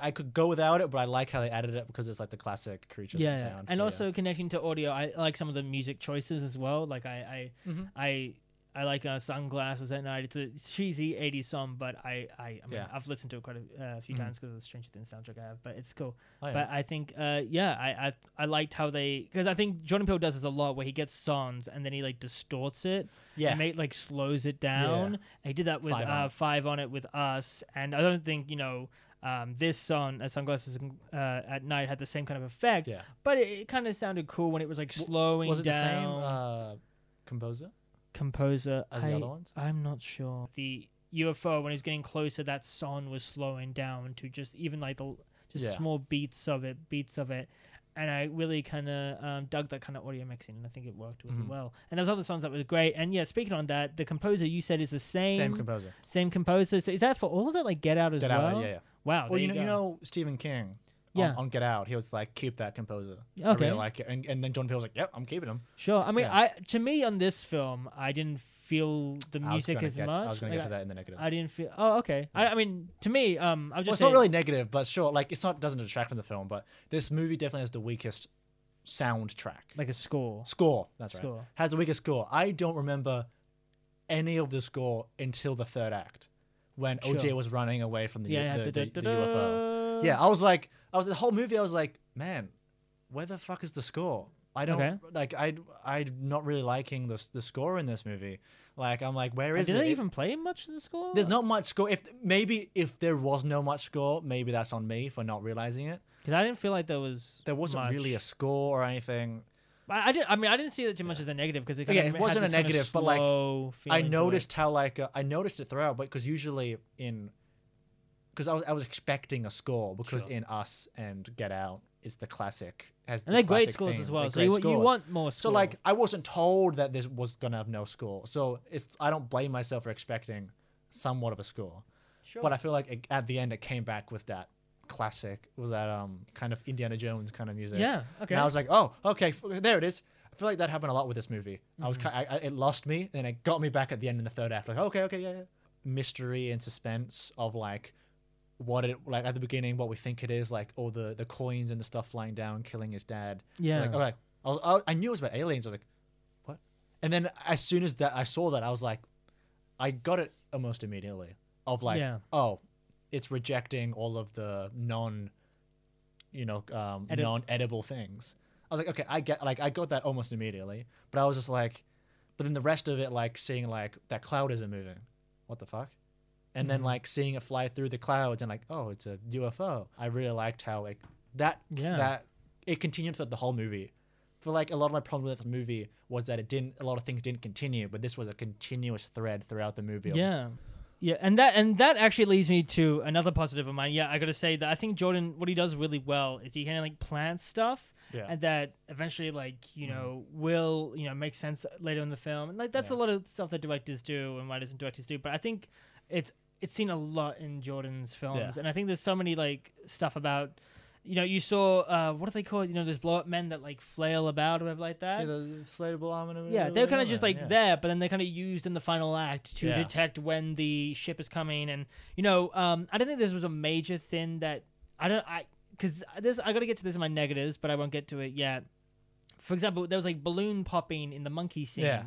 Speaker 2: I could go without it, but I like how they added it because it's like the classic creatures
Speaker 1: yeah,
Speaker 2: and
Speaker 1: yeah.
Speaker 2: sound.
Speaker 1: and
Speaker 2: Yeah.
Speaker 1: also connecting to audio, I like some of the music choices as well. Like I, I,
Speaker 2: Mhm.
Speaker 1: I, I like uh, sunglasses at night. It's a cheesy '80s song, but I, I, I mean,
Speaker 2: Yeah.
Speaker 1: I've listened to it quite a uh, few
Speaker 2: Mhm.
Speaker 1: times because of the Stranger Things soundtrack I have. But it's cool.
Speaker 2: Oh, yeah.
Speaker 1: But I think, uh, yeah, I, I, I liked how they because I think Jordan Peele does this a lot, where he gets songs and then he like distorts it,
Speaker 2: yeah,
Speaker 1: and make, like slows it down. And he did that with
Speaker 2: Five
Speaker 1: five
Speaker 2: on
Speaker 1: uh, five on it with us, and I don't think you know. Um, this song, uh, "Sunglasses uh, at Night," had the same kind of effect,
Speaker 2: yeah.
Speaker 1: but it, it kind of sounded cool when it was like slowing down.
Speaker 2: Was it the same uh, composer
Speaker 1: composer
Speaker 2: as
Speaker 1: I,
Speaker 2: the other ones?
Speaker 1: I'm not sure. The UFO when he was getting closer, that song was slowing down to just even like the just
Speaker 2: Yeah.
Speaker 1: small beats of it, beats of it. And I really kind of um, dug that kind of audio mixing, and I think it worked really
Speaker 2: Mhm.
Speaker 1: well. And there's other songs that were great. And yeah, speaking on that, the composer you said is the same
Speaker 2: Same composer.
Speaker 1: same composer. So is that for all of it? Like Get Out as
Speaker 2: Get
Speaker 1: well?
Speaker 2: Out. Yeah, yeah.
Speaker 1: Wow.
Speaker 2: Well, you know, you know Stephen King.
Speaker 1: Yeah.
Speaker 2: On, on Get Out, he was like, keep that composer. I
Speaker 1: Okay.
Speaker 2: really like it. And, and then John Peele was like, yep, I'm keeping him.
Speaker 1: Sure. I mean,
Speaker 2: Yeah.
Speaker 1: I to me on this film, I didn't feel the music as
Speaker 2: get,
Speaker 1: much.
Speaker 2: I was going to
Speaker 1: Like,
Speaker 2: get to that in the negatives.
Speaker 1: I didn't feel. Oh, okay. I, I mean, to me, um, I was
Speaker 2: well,
Speaker 1: just
Speaker 2: it's not really negative, but sure, like it's not doesn't detract from the film, but this movie definitely has the weakest soundtrack.
Speaker 1: like a score.
Speaker 2: Score, that's right.
Speaker 1: Score.
Speaker 2: Has the weakest score. I don't remember any of the score until the third act, when
Speaker 1: Sure.
Speaker 2: OJ was running away from the,
Speaker 1: Yeah,
Speaker 2: the, the, the. UFO. Yeah, I was like, I was the whole movie. I was like, man, where the fuck is the score? I don't
Speaker 1: Okay.
Speaker 2: like. I I'm not really liking the the score in this movie. Like, I'm like, where is
Speaker 1: Did
Speaker 2: it?
Speaker 1: they
Speaker 2: It-
Speaker 1: even play much of the score?
Speaker 2: There's not much score. If maybe if there was no much score, maybe that's on me for not realizing it.
Speaker 1: because I didn't feel like there was.
Speaker 2: There wasn't really a score or anything.
Speaker 1: I, I didn't. I mean, I didn't see it too much as a negative because it,
Speaker 2: Yeah,
Speaker 1: kind
Speaker 2: it wasn't a negative, but, like, I noticed how like uh, I noticed it throughout, but because usually in because I was I was expecting a score because
Speaker 1: Sure.
Speaker 2: in Us and Get Out, it's the classic has
Speaker 1: and
Speaker 2: the
Speaker 1: they're great scores
Speaker 2: theme,
Speaker 1: as well. So you, you want more. Score.
Speaker 2: So like I wasn't told that this was gonna have no score, so it's I don't blame myself for expecting somewhat of a score.
Speaker 1: sure.
Speaker 2: But I feel like it, at the end it came back with that classic, was that um kind of Indiana Jones kind of music.
Speaker 1: yeah. Okay.
Speaker 2: And I was like, oh, okay, f- there it is. I feel like that happened a lot with this movie. I
Speaker 1: Mm-hmm.
Speaker 2: was, ki- I, I, it lost me, and it got me back at the end in the third act. Like, okay, okay, yeah, yeah. Mystery and suspense of like what it like at the beginning, what we think it is, like all the the coins and the stuff flying down, killing his dad.
Speaker 1: yeah.
Speaker 2: Like, okay, I, was, I, I knew it was about aliens. I was like, what? And then as soon as that I saw that, I was like, I got it almost immediately. Of like,
Speaker 1: Yeah.
Speaker 2: oh, it's rejecting all of the non, you know, um,
Speaker 1: Edit-
Speaker 2: non-edible things. I was like, okay, I get, like, I got that almost immediately. But I was just like, but then the rest of it, like, seeing like that cloud isn't moving. What the fuck? And then
Speaker 1: Mhm.
Speaker 2: like seeing it fly through the clouds and like, oh, it's a UFO. I really liked how like that
Speaker 1: Yeah.
Speaker 2: that it continued throughout the whole movie. For like a lot of my problem with the movie was that it didn't a lot of things didn't continue, but this was a continuous thread throughout the movie.
Speaker 1: Yeah. Yeah, and that and that actually leads me to another positive of mine. Yeah, I gotta say that I think Jordan, what he does really well is he kind of like plants stuff,
Speaker 2: Yeah.
Speaker 1: and that eventually, like you
Speaker 2: Mhm.
Speaker 1: know, will you know make sense later in the film. And like that's
Speaker 2: Yeah.
Speaker 1: a lot of stuff that directors do and writers and directors do. But I think it's it's seen a lot in Jordan's films,
Speaker 2: Yeah.
Speaker 1: and I think there's so many like stuff about. You know, you saw uh, what do they call it? You know, those blow up men that like flail about or whatever like that.
Speaker 2: Yeah, the inflatable arm and
Speaker 1: Yeah, they're kind of just like
Speaker 2: yeah.
Speaker 1: there, but then they're kind of used in the final act to
Speaker 2: Yeah.
Speaker 1: detect when the ship is coming. And you know, um, I don't think this was a major thing that I don't I because this I got to get to this in my negatives, but I won't get to it yet. For example, there was like balloon popping in the monkey scene.
Speaker 2: Yeah.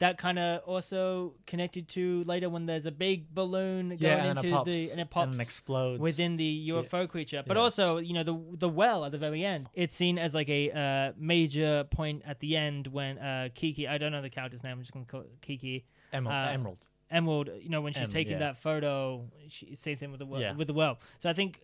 Speaker 1: That kind of also connected to later when there's a big balloon going
Speaker 2: Yeah, and
Speaker 1: into
Speaker 2: pops,
Speaker 1: the and it
Speaker 2: and
Speaker 1: pops
Speaker 2: it explodes
Speaker 1: within the UFO creature. But
Speaker 2: Yeah.
Speaker 1: also, you know, the the well at the very end. It's seen as like a uh, major point at the end when uh, Keke, I don't know the character's name, I'm just gonna call it Keke.
Speaker 2: Emerald.
Speaker 1: uh,
Speaker 2: Emerald.
Speaker 1: Emerald, you know, when she's
Speaker 2: Em,
Speaker 1: taking
Speaker 2: yeah.
Speaker 1: that photo, she, same thing with the well,
Speaker 2: Yeah.
Speaker 1: with the well. So I think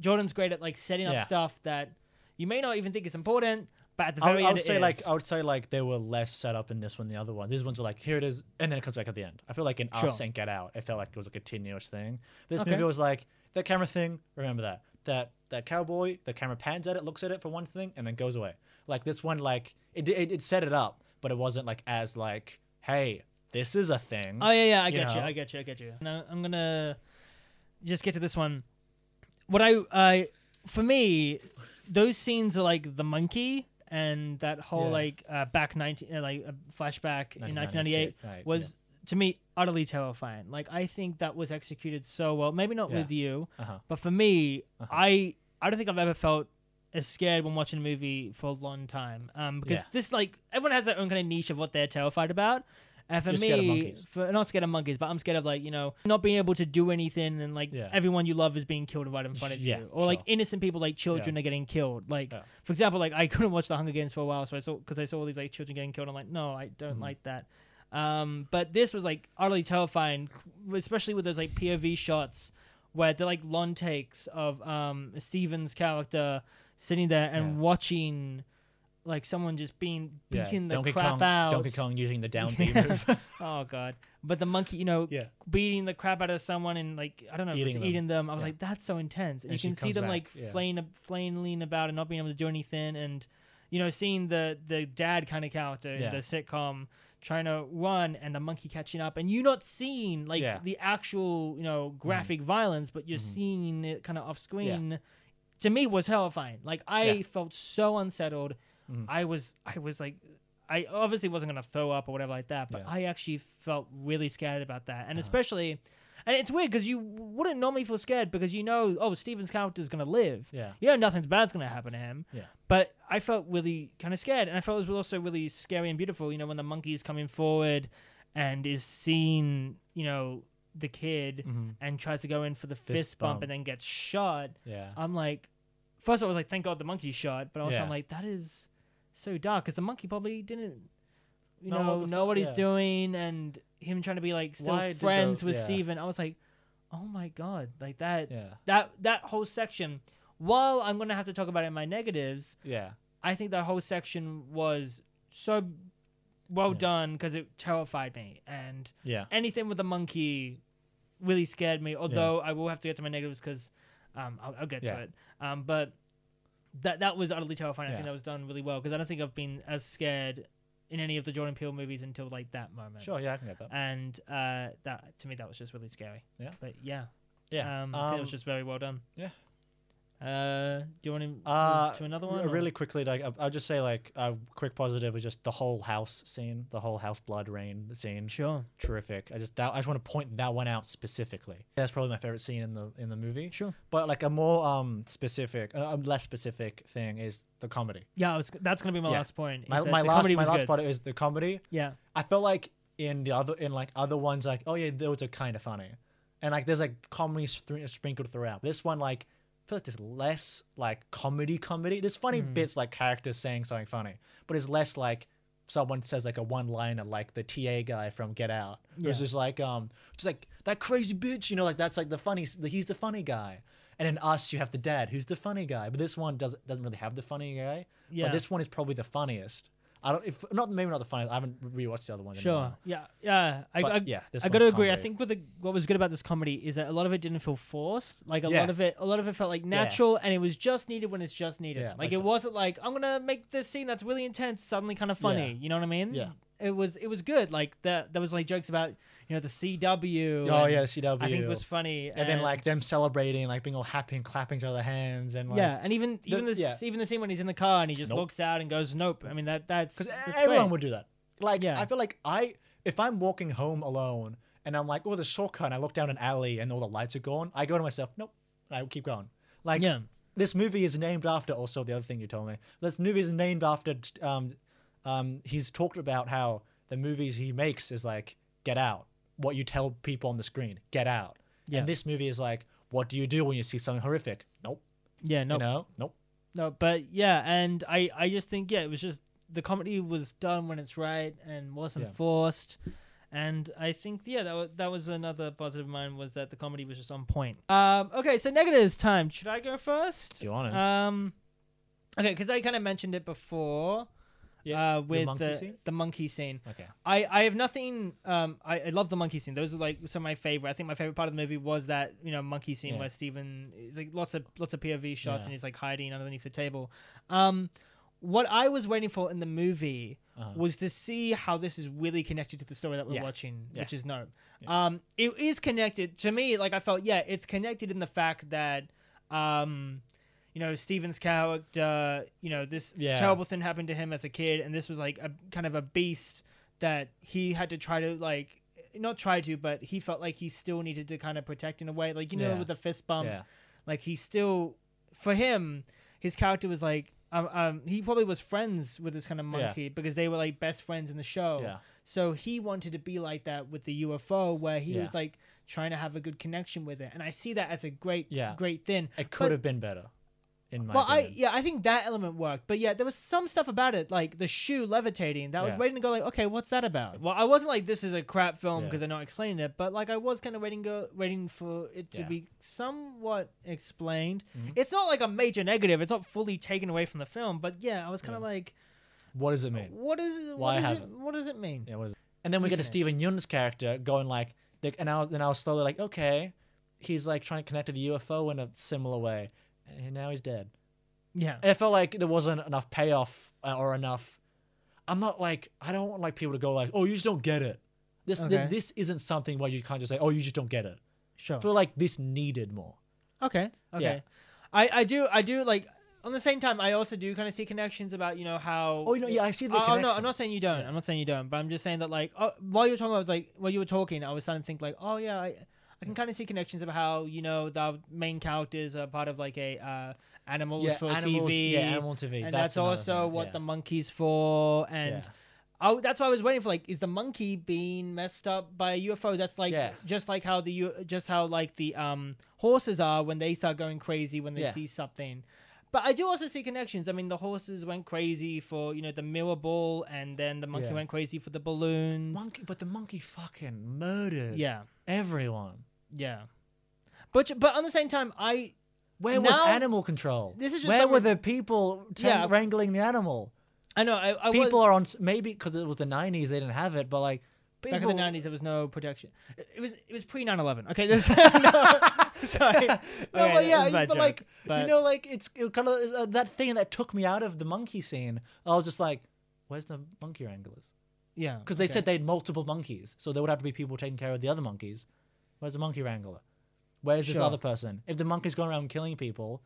Speaker 1: Jordan's great at like setting up
Speaker 2: Yeah.
Speaker 1: stuff that you may not even think is important, but at the
Speaker 2: I,
Speaker 1: very
Speaker 2: I
Speaker 1: end,
Speaker 2: would
Speaker 1: it
Speaker 2: say like. I would say like they were less set up in this one than the other ones. These ones are like here it is, and then it comes back at the end. I feel like in
Speaker 1: Sure.
Speaker 2: Us and Get Out, it felt like it was a continuous thing. This
Speaker 1: Okay.
Speaker 2: movie was like that camera thing. Remember that that that cowboy. The camera pans at it, looks at it for one thing, and then goes away. Like this one, like it it, it set it up, but it wasn't like as like hey, this is a thing.
Speaker 1: Oh yeah, yeah, I
Speaker 2: you
Speaker 1: get you. I get you, I get you. Now I'm gonna just get to this one. What I, I, for me, those scenes are like the monkey and that whole
Speaker 2: Yeah.
Speaker 1: like uh, back nineteen, uh, like uh, flashback in 1998
Speaker 2: right,
Speaker 1: was to me utterly terrifying. Like I think that was executed so well. Maybe not
Speaker 2: Yeah.
Speaker 1: with you,
Speaker 2: uh-huh.
Speaker 1: but for me,
Speaker 2: Uh-huh.
Speaker 1: I I don't think I've ever felt as scared when watching a movie for a long time. Um, because
Speaker 2: Yeah.
Speaker 1: this like everyone has their own kind of niche of what they're terrified about. And for
Speaker 2: You're
Speaker 1: me,
Speaker 2: scared of monkeys.
Speaker 1: for not scared of monkeys, but I'm scared of like you know not being able to do anything and like
Speaker 2: Yeah.
Speaker 1: everyone you love is being killed right in front of
Speaker 2: Yeah,
Speaker 1: you, or like
Speaker 2: sure.
Speaker 1: innocent people like children are getting killed. Like
Speaker 2: Yeah.
Speaker 1: for example, like I couldn't watch the Hunger Games for a while, so I saw because I saw all these like children getting killed. I'm like, no, I don't
Speaker 2: Mhm.
Speaker 1: like that. Um, but this was like utterly terrifying, especially with those like POV shots where they're like long takes of um Steven's character sitting there and
Speaker 2: Yeah.
Speaker 1: watching like someone just being
Speaker 2: Yeah,
Speaker 1: beating the
Speaker 2: Donkey
Speaker 1: crap
Speaker 2: Kong,
Speaker 1: out.
Speaker 2: Donkey Kong using the down B move.
Speaker 1: oh god. But the monkey, you know,
Speaker 2: yeah.
Speaker 1: beating the crap out of someone and like I don't know, if
Speaker 2: Eating
Speaker 1: it's
Speaker 2: them.
Speaker 1: eating them. I was
Speaker 2: Yeah.
Speaker 1: like, that's so intense. And,
Speaker 2: And
Speaker 1: you can see them
Speaker 2: back,
Speaker 1: like
Speaker 2: yeah.
Speaker 1: flaying, flailing about and not being able to do anything. And you know, seeing the the dad kind of character in the sitcom trying to run and the monkey catching up, and you're not seeing like the actual you know graphic violence, but you're
Speaker 2: Mhm.
Speaker 1: seeing it kind of off screen. To me, was horrifying Like I felt so unsettled.
Speaker 2: Mhm.
Speaker 1: I was I was like I obviously wasn't gonna throw up or whatever like that, but
Speaker 2: Yeah.
Speaker 1: I actually felt really scared about that, and
Speaker 2: Uh-huh.
Speaker 1: especially, and it's weird because you wouldn't normally feel scared because you know, oh, Steven's character's gonna live.
Speaker 2: Yeah.
Speaker 1: You know, nothing bad's gonna happen to him.
Speaker 2: Yeah.
Speaker 1: But I felt really kind of scared, and I felt it was also really scary and beautiful. You know, when the monkey's coming forward and is seeing, you know, the kid
Speaker 2: hmm
Speaker 1: and tries to go in for the fist,
Speaker 2: Fist
Speaker 1: bump
Speaker 2: bump.
Speaker 1: and then gets shot.
Speaker 2: Yeah.
Speaker 1: I'm like, first I was like, thank God the monkey shot, but also
Speaker 2: Yeah.
Speaker 1: I'm like, that is so dark because the monkey probably didn't, you
Speaker 2: Know what
Speaker 1: know,
Speaker 2: fu-
Speaker 1: what he's
Speaker 2: yeah.
Speaker 1: doing, and him trying to be like still
Speaker 2: Why did the-
Speaker 1: friends with
Speaker 2: yeah.
Speaker 1: Steven. I was like, oh my God, like that,
Speaker 2: Yeah.
Speaker 1: that that whole section. While I'm gonna have to talk about it in my negatives,
Speaker 2: Yeah.
Speaker 1: I think that whole section was so well
Speaker 2: Yeah.
Speaker 1: done because it terrified me, and
Speaker 2: Yeah.
Speaker 1: anything with the monkey really scared me. Although I will have to get to my negatives because um, I'll, I'll get
Speaker 2: Yeah.
Speaker 1: to it. Um, but that that was utterly terrifying. I think that was done really well because I don't think I've been as scared in any of the Jordan Peele movies until like that moment.
Speaker 2: Sure. Yeah, I can get that.
Speaker 1: And uh, that to me that was just really scary.
Speaker 2: Yeah.
Speaker 1: But yeah,
Speaker 2: Yeah.
Speaker 1: um, I think it was
Speaker 2: Um,
Speaker 1: just very well done.
Speaker 2: yeah.
Speaker 1: Uh, do you want to move
Speaker 2: Uh,
Speaker 1: to another one? or-
Speaker 2: Really quickly, like I'll- just say, like a quick positive was just the whole house scene, the whole house blood rain scene.
Speaker 1: Sure.
Speaker 2: Terrific. I just that, I just want to point that one out specifically. That's probably my favorite scene in the in the movie.
Speaker 1: Sure.
Speaker 2: But like a more um specific, a less specific thing is the comedy.
Speaker 1: Yeah, was, that's gonna be my
Speaker 2: Yeah.
Speaker 1: last point.
Speaker 2: My, my last my last
Speaker 1: good.
Speaker 2: part is the comedy.
Speaker 1: Yeah.
Speaker 2: I felt like in the other in like other ones like oh yeah those are kind of funny, and like there's like comedy sprinkled throughout. This one like feel like there's less like comedy comedy. There's funny
Speaker 1: Mm.
Speaker 2: bits like characters saying something funny, but it's less like someone says like a one liner like the TA guy from Get Out.
Speaker 1: Yeah.
Speaker 2: just like um just like that crazy bitch, you know, like that's like the funny he's the funny guy. And in us you have the dad who's the funny guy, but this one doesn't doesn't really have the funny guy.
Speaker 1: Yeah.
Speaker 2: But this one is probably the funniest. I don't if not maybe not the funniest. I haven't rewatched the other one.
Speaker 1: Sure.
Speaker 2: while.
Speaker 1: Yeah. Yeah. I,
Speaker 2: But
Speaker 1: I,
Speaker 2: yeah, this
Speaker 1: I gotta agree. I think with the, what was good about this comedy is that a lot of it didn't feel forced. Like a
Speaker 2: Yeah.
Speaker 1: lot of it, a lot of it felt like natural, and it was just needed when it's just needed.
Speaker 2: Yeah,
Speaker 1: like,
Speaker 2: like
Speaker 1: it
Speaker 2: the-
Speaker 1: wasn't like I'm gonna make this scene that's really intense suddenly kind of funny.
Speaker 2: Yeah.
Speaker 1: You know what I mean?
Speaker 2: Yeah.
Speaker 1: It was it was good. Like that there was like jokes about you know the CW.
Speaker 2: Oh
Speaker 1: and
Speaker 2: yeah, CW.
Speaker 1: I think it was funny.
Speaker 2: and then like them celebrating, like being all happy and clapping each other hands, and like,
Speaker 1: yeah, and even
Speaker 2: the-
Speaker 1: even this
Speaker 2: yeah.
Speaker 1: even the scene when he's in the car and he just
Speaker 2: Nope.
Speaker 1: looks out and goes nope. I mean that that's
Speaker 2: because everyone
Speaker 1: great.
Speaker 2: would do that. Like
Speaker 1: Yeah.
Speaker 2: I feel like I if I'm walking home alone and I'm like, oh, the shortcut, and I look down an alley and all the lights are gone, I go to myself, nope, and I keep going. Like
Speaker 1: yeah.
Speaker 2: this movie is named after also the other thing you told me. This movie is named after um um he's talked about how the movies he makes is like Get Out, what you tell people on the screen, Get Out.
Speaker 1: Yeah.
Speaker 2: And this movie is like, what do you do when you see something horrific? Nope.
Speaker 1: Yeah, no,
Speaker 2: You know? Nope.
Speaker 1: No, but yeah, and I I just think yeah, it was just the comedy was done when it's right and wasn't
Speaker 2: Yeah.
Speaker 1: forced. And I think yeah, that was, that was another positive of mine was that the comedy was just on point. Um, okay, so negatives time. Should I go first?
Speaker 2: You want to?
Speaker 1: Um, okay, because I kind of mentioned it before.
Speaker 2: Yeah,
Speaker 1: Uh,
Speaker 2: the
Speaker 1: with
Speaker 2: monkey
Speaker 1: the
Speaker 2: scene?
Speaker 1: the monkey scene.
Speaker 2: okay.
Speaker 1: I, I have nothing. Um, I, I love the monkey scene. Those are like some of my favorite. I think my favorite part of the movie was that you know monkey scene
Speaker 2: Yeah.
Speaker 1: where Steven is like lots of lots of POV shots
Speaker 2: Yeah.
Speaker 1: and he's like hiding underneath the table. Um, what I was waiting for in the movie
Speaker 2: Uh-huh.
Speaker 1: was to see how this is really connected to the story that we're
Speaker 2: Yeah.
Speaker 1: watching,
Speaker 2: Yeah.
Speaker 1: which is no.
Speaker 2: Yeah.
Speaker 1: Um, it is connected to me. Like I felt, yeah, it's connected in the fact that, um, you know, Steven's character, you know, this
Speaker 2: Yeah.
Speaker 1: terrible thing happened to him as a kid, and this was like a kind of a beast that he had to try to like. Not try to, but he felt like he still needed to kind of protect in a way, like you know,
Speaker 2: Yeah.
Speaker 1: with the fist bump
Speaker 2: yeah.
Speaker 1: like he still for him his character was like um, um he probably was friends with this kind of
Speaker 2: Yeah.
Speaker 1: monkey because they were like best friends in the show
Speaker 2: Yeah.
Speaker 1: so he wanted to be like that with the ufo where he
Speaker 2: Yeah.
Speaker 1: was like trying to have a good connection with it and i see that as a great
Speaker 2: Yeah.
Speaker 1: great thing
Speaker 2: It could
Speaker 1: But-
Speaker 2: have been better, in my
Speaker 1: well i yeah i think that element worked but yeah there was some stuff about it like the shoe levitating that I was
Speaker 2: Yeah.
Speaker 1: waiting to go like okay what's that about well i wasn't like this is a crap film
Speaker 2: Yeah.
Speaker 1: because they're not explaining it but like i was kind of waiting go waiting for it to
Speaker 2: Yeah.
Speaker 1: be somewhat explained
Speaker 2: Mhm.
Speaker 1: it's not like a major negative it's not fully taken away from the film but yeah i was kind of like
Speaker 2: What does it mean?
Speaker 1: What is
Speaker 2: Why
Speaker 1: what does it what does it mean?
Speaker 2: Yeah, what is it? And then we get to
Speaker 1: finish.
Speaker 2: Steven Yeun's character going like, like and I, then I was slowly like, okay, he's like trying to connect to the UFO in a similar way, and now he's dead.
Speaker 1: Yeah.
Speaker 2: I felt like there wasn't enough payoff uh, or enough. I'm not like I don't want like people to go like, oh, you just don't get it. This thi-
Speaker 1: Okay.
Speaker 2: this isn't something where you can't just say, oh, you just don't get it.
Speaker 1: Sure.
Speaker 2: I feel like this needed more.
Speaker 1: Okay. Okay. I I do I do like on the same time I also do kind of see connections about you know how
Speaker 2: Oh, you know, yeah, I see the.
Speaker 1: Oh, oh, no, I'm not saying you don't.
Speaker 2: Yeah.
Speaker 1: I'm not saying you don't. But I'm just saying that like oh, while you were talking, I was like while you were talking, I was starting to think like, oh yeah, I, I can kind of see connections of how you know the main characters are part of like a uh, animals
Speaker 2: Yeah,
Speaker 1: for
Speaker 2: animals,
Speaker 1: TV.
Speaker 2: yeah, animal TV.
Speaker 1: and that's,
Speaker 2: another
Speaker 1: also what
Speaker 2: yeah.
Speaker 1: the monkey's for. And oh, that's why I was waiting for like, is the monkey being messed up by a UFO? That's like just like how the U- just how like the um horses are when they start going crazy when they see something. But I do also see connections. I mean, the horses went crazy for you know the mirror ball, and then the monkey
Speaker 2: Yeah.
Speaker 1: went crazy for the balloons.
Speaker 2: monkey, but the monkey fucking murdered
Speaker 1: Yeah,
Speaker 2: everyone.
Speaker 1: yeah. But but on the same time, I
Speaker 2: Where was
Speaker 1: Now-
Speaker 2: animal control?
Speaker 1: This is just
Speaker 2: where were
Speaker 1: something-
Speaker 2: the people
Speaker 1: Yeah.
Speaker 2: wrangling the animal?
Speaker 1: I know I, I
Speaker 2: people
Speaker 1: was,
Speaker 2: are on s- maybe because it was the '90s they didn't have it, but like people,
Speaker 1: back in the nineties there was no protection. It, it was it was pre 9-11. Okay, sorry.
Speaker 2: no,
Speaker 1: Okay,
Speaker 2: but yeah,
Speaker 1: was a
Speaker 2: you-
Speaker 1: bad
Speaker 2: but
Speaker 1: joke,
Speaker 2: like
Speaker 1: but-
Speaker 2: you know, like it's it kind of uh, that thing that took me out of the monkey scene. I was just like, "Where's the monkey wranglers?"
Speaker 1: Yeah,
Speaker 2: Because they
Speaker 1: okay.
Speaker 2: said they had multiple monkeys, so there would have to be people taking care of the other monkeys. Where's the monkey wrangler? Where's this other person? If the monkey's going around killing people,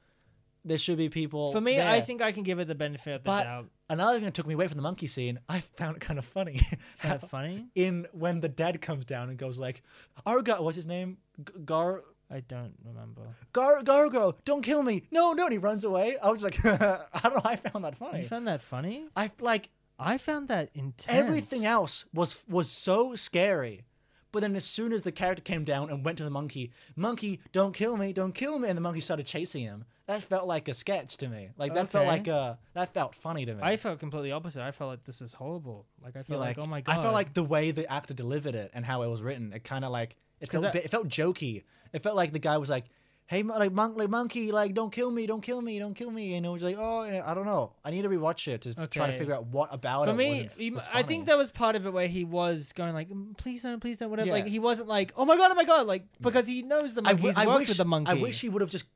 Speaker 2: there should be people.
Speaker 1: For me, I think I can give it the benefit of the
Speaker 2: But-
Speaker 1: doubt.
Speaker 2: another thing that took me away from the monkey scene, I found it kind of funny.
Speaker 1: Kind of funny.
Speaker 2: in when the dad comes down and goes like, "Argo, what's his name? G- Gar."
Speaker 1: I don't remember.
Speaker 2: Gar Gargo, don't kill me! No, no! And he runs away. I was like, I don't know. I found that funny.
Speaker 1: You found that funny?
Speaker 2: I like
Speaker 1: I found that intense.
Speaker 2: everything else was was so scary, but then as soon as the character came down and went to the monkey, monkey, don't kill me, don't kill me, and the monkey started chasing him. That felt like a sketch to me. Like that felt
Speaker 1: Okay.
Speaker 2: like a that felt funny to me.
Speaker 1: I felt completely opposite. I felt like this is horrible. Like I felt like,
Speaker 2: like,
Speaker 1: oh my god.
Speaker 2: I felt like the way the actor delivered it and how it was written, it kind of like it felt
Speaker 1: I-
Speaker 2: a bit, it felt jokey. It felt like the guy was like, "Hey, like monk, like monkey, like don't kill me, don't kill me, don't kill me," and it was like, "Oh, I don't know. I need to rewatch it to try to figure out what about
Speaker 1: for
Speaker 2: it."
Speaker 1: For
Speaker 2: me,
Speaker 1: he- I think that was part of it where he was going like, "Mm, "Please don't, please don't," whatever.
Speaker 2: Yeah.
Speaker 1: Like he wasn't like, "Oh my god, oh my god," like because he knows the monkey.
Speaker 2: w-
Speaker 1: He's
Speaker 2: I
Speaker 1: worked
Speaker 2: wish
Speaker 1: with the monkey.
Speaker 2: I wish he would have just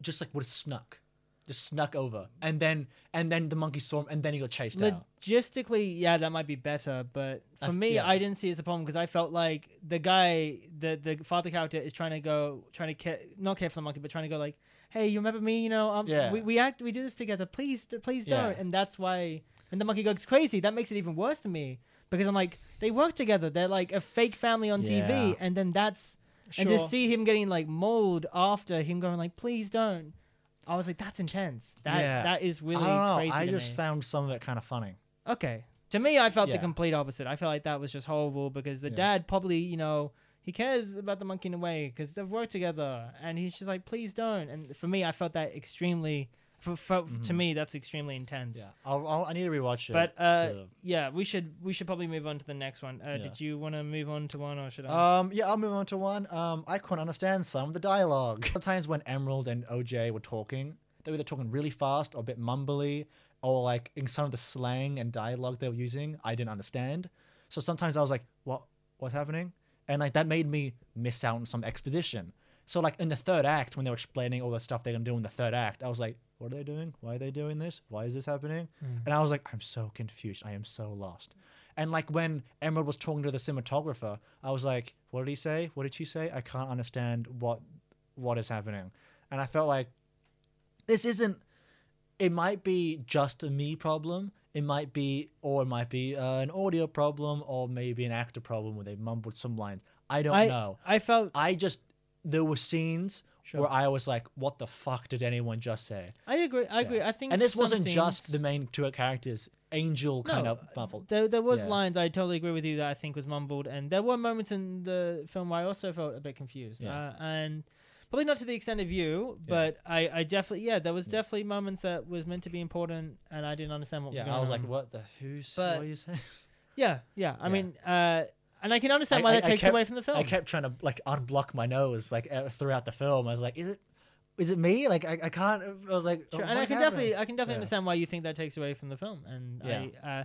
Speaker 2: just like would have snuck, just snuck over, and then and then the monkey saw him, and then he got chased out.
Speaker 1: Logistically, yeah, that might be better, but for
Speaker 2: I f-
Speaker 1: me,
Speaker 2: yeah.
Speaker 1: I didn't see it as a problem because I felt like the guy, the the father character, is trying to go, trying to care, not care for the monkey, but trying to go like, "Hey, you remember me? You know, um,
Speaker 2: Yeah.
Speaker 1: we, we act, we do this together. Please, please don't." And that's why, when the monkey goes crazy, that makes it even worse to me because I'm like, they work together. They're like a fake family on
Speaker 2: Yeah.
Speaker 1: TV, and then that's and to see him getting like mauled after him going like, "Please don't." I was like, "That's intense. That
Speaker 2: Yeah.
Speaker 1: that is really
Speaker 2: I don't know.
Speaker 1: crazy."
Speaker 2: I
Speaker 1: to
Speaker 2: just
Speaker 1: me.
Speaker 2: found some of it kind of funny.
Speaker 1: Okay. To me, I felt the
Speaker 2: Yeah.
Speaker 1: complete opposite. I felt like that was just horrible because the
Speaker 2: Yeah.
Speaker 1: dad probably, you know, he cares about the monkey in a way because they've worked together, and he's just like, please don't. And for me, I felt that extremely. For, for to
Speaker 2: Mhm.
Speaker 1: me, that's extremely intense.
Speaker 2: Yeah, I'll, I'll, I need to rewatch it.
Speaker 1: But uh,
Speaker 2: to-
Speaker 1: yeah, we should we should probably move on to the next one. Uh,
Speaker 2: Yeah.
Speaker 1: Did you want to move on to one or should I?
Speaker 2: Um, yeah, I'll move on to one. Um, I couldn't understand some of the dialogue. Sometimes when Emerald and OJ were talking, they were either talking really fast or a bit mumbly, or like in some of the slang and dialogue they were using, I didn't understand. So sometimes I was like, "What? What's happening?" And like that made me miss out on some exposition. So like in the third act, when they were explaining all the stuff they're gonna do in the third act, I was like, "What are they doing? Why are they doing this? Why is this happening?"
Speaker 1: Mm.
Speaker 2: And I was like, I'm so confused. I am so lost. And like when Emerald was talking to the cinematographer, I was like, what did he say? What did she say? I can't understand what what is happening. And I felt like this isn't it might be just a me problem. It might be or it might be uh, an audio problem or maybe an actor problem where they mumbled some lines. I don't
Speaker 1: I
Speaker 2: know.
Speaker 1: I felt
Speaker 2: I just there were scenes
Speaker 1: Sure.
Speaker 2: where I was like, what the fuck did anyone just say?
Speaker 1: I agree. I agree. I think
Speaker 2: And this wasn't just the main two characters. Angel kind of muffled.
Speaker 1: There, there was
Speaker 2: Yeah.
Speaker 1: lines I totally agree with you that I think was mumbled, and there were moments in the film where I also felt a bit confused.
Speaker 2: Yeah.
Speaker 1: Uh, and probably not to the extent of you, but I, I definitely, yeah, there was
Speaker 2: Yeah.
Speaker 1: definitely moments that was meant to be important, and I didn't understand what was
Speaker 2: Yeah,
Speaker 1: going on.
Speaker 2: I was like, what the who's?
Speaker 1: But-
Speaker 2: what are you saying?
Speaker 1: yeah, yeah. I
Speaker 2: Yeah.
Speaker 1: mean, uh, and I can understand why
Speaker 2: I-
Speaker 1: that
Speaker 2: I
Speaker 1: takes
Speaker 2: kept-
Speaker 1: away from the film.
Speaker 2: I kept trying to like unblock my nose like uh, throughout the film. I was like, is it? is it me? Like I, I can't. I was like,
Speaker 1: Sure,
Speaker 2: oh,
Speaker 1: and I can
Speaker 2: happening?
Speaker 1: definitely, I can definitely
Speaker 2: Yeah.
Speaker 1: understand why you think that takes away from the film. And
Speaker 2: Yeah.
Speaker 1: I, uh,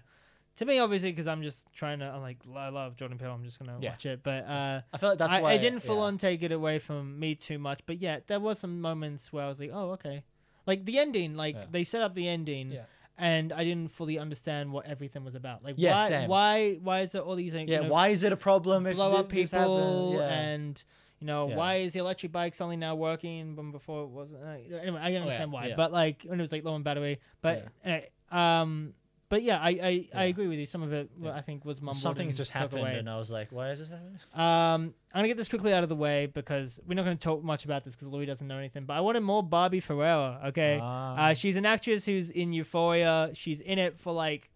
Speaker 1: to me, obviously, because I'm just trying to, I'm like, I love Jordan Peele. I'm just gonna
Speaker 2: Yeah.
Speaker 1: watch it, but uh,
Speaker 2: I feel like that's
Speaker 1: I,
Speaker 2: why
Speaker 1: I didn't full on take it away from me too much. But yeah, there was some moments where I was like, oh, okay, like the ending, like they set up the ending. And I didn't fully understand what everything was about. Like,
Speaker 2: Yeah,
Speaker 1: why,
Speaker 2: same.
Speaker 1: why, why is there all these, like,
Speaker 2: Yeah,
Speaker 1: you know,
Speaker 2: why is it a problem if
Speaker 1: blow
Speaker 2: thi-
Speaker 1: up people
Speaker 2: Yeah.
Speaker 1: and you know
Speaker 2: Yeah.
Speaker 1: why is the electric bike suddenly now working when before it wasn't uh, anyway i can understand why
Speaker 2: Oh, yeah.
Speaker 1: but like when it was like low on battery but anyway, um but yeah i i, I agree with you some of it
Speaker 2: Yeah.
Speaker 1: i think was mumbled
Speaker 2: Something's just happened,
Speaker 1: away.
Speaker 2: and I was like, why is this happening?
Speaker 1: um i'm gonna get this quickly out of the way because we're not gonna talk much about this because louis doesn't know anything but i wanted more barbie ferreira okay
Speaker 2: Ah.
Speaker 1: uh, she's an actress who's in Euphoria. She's in it for like,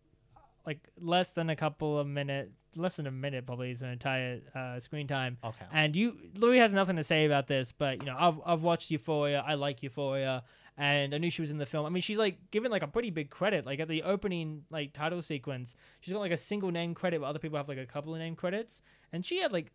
Speaker 1: like less than a couple of minutes, less than a minute probably is an entire uh, screen time.
Speaker 2: okay.
Speaker 1: And you, Louis has nothing to say about this, but you know, I've I've watched Euphoria. I like Euphoria, and I knew she was in the film. I mean, she's like given like a pretty big credit. Like at the opening like title sequence, she's got like a single name credit, but other people have like a couple of name credits, and she had like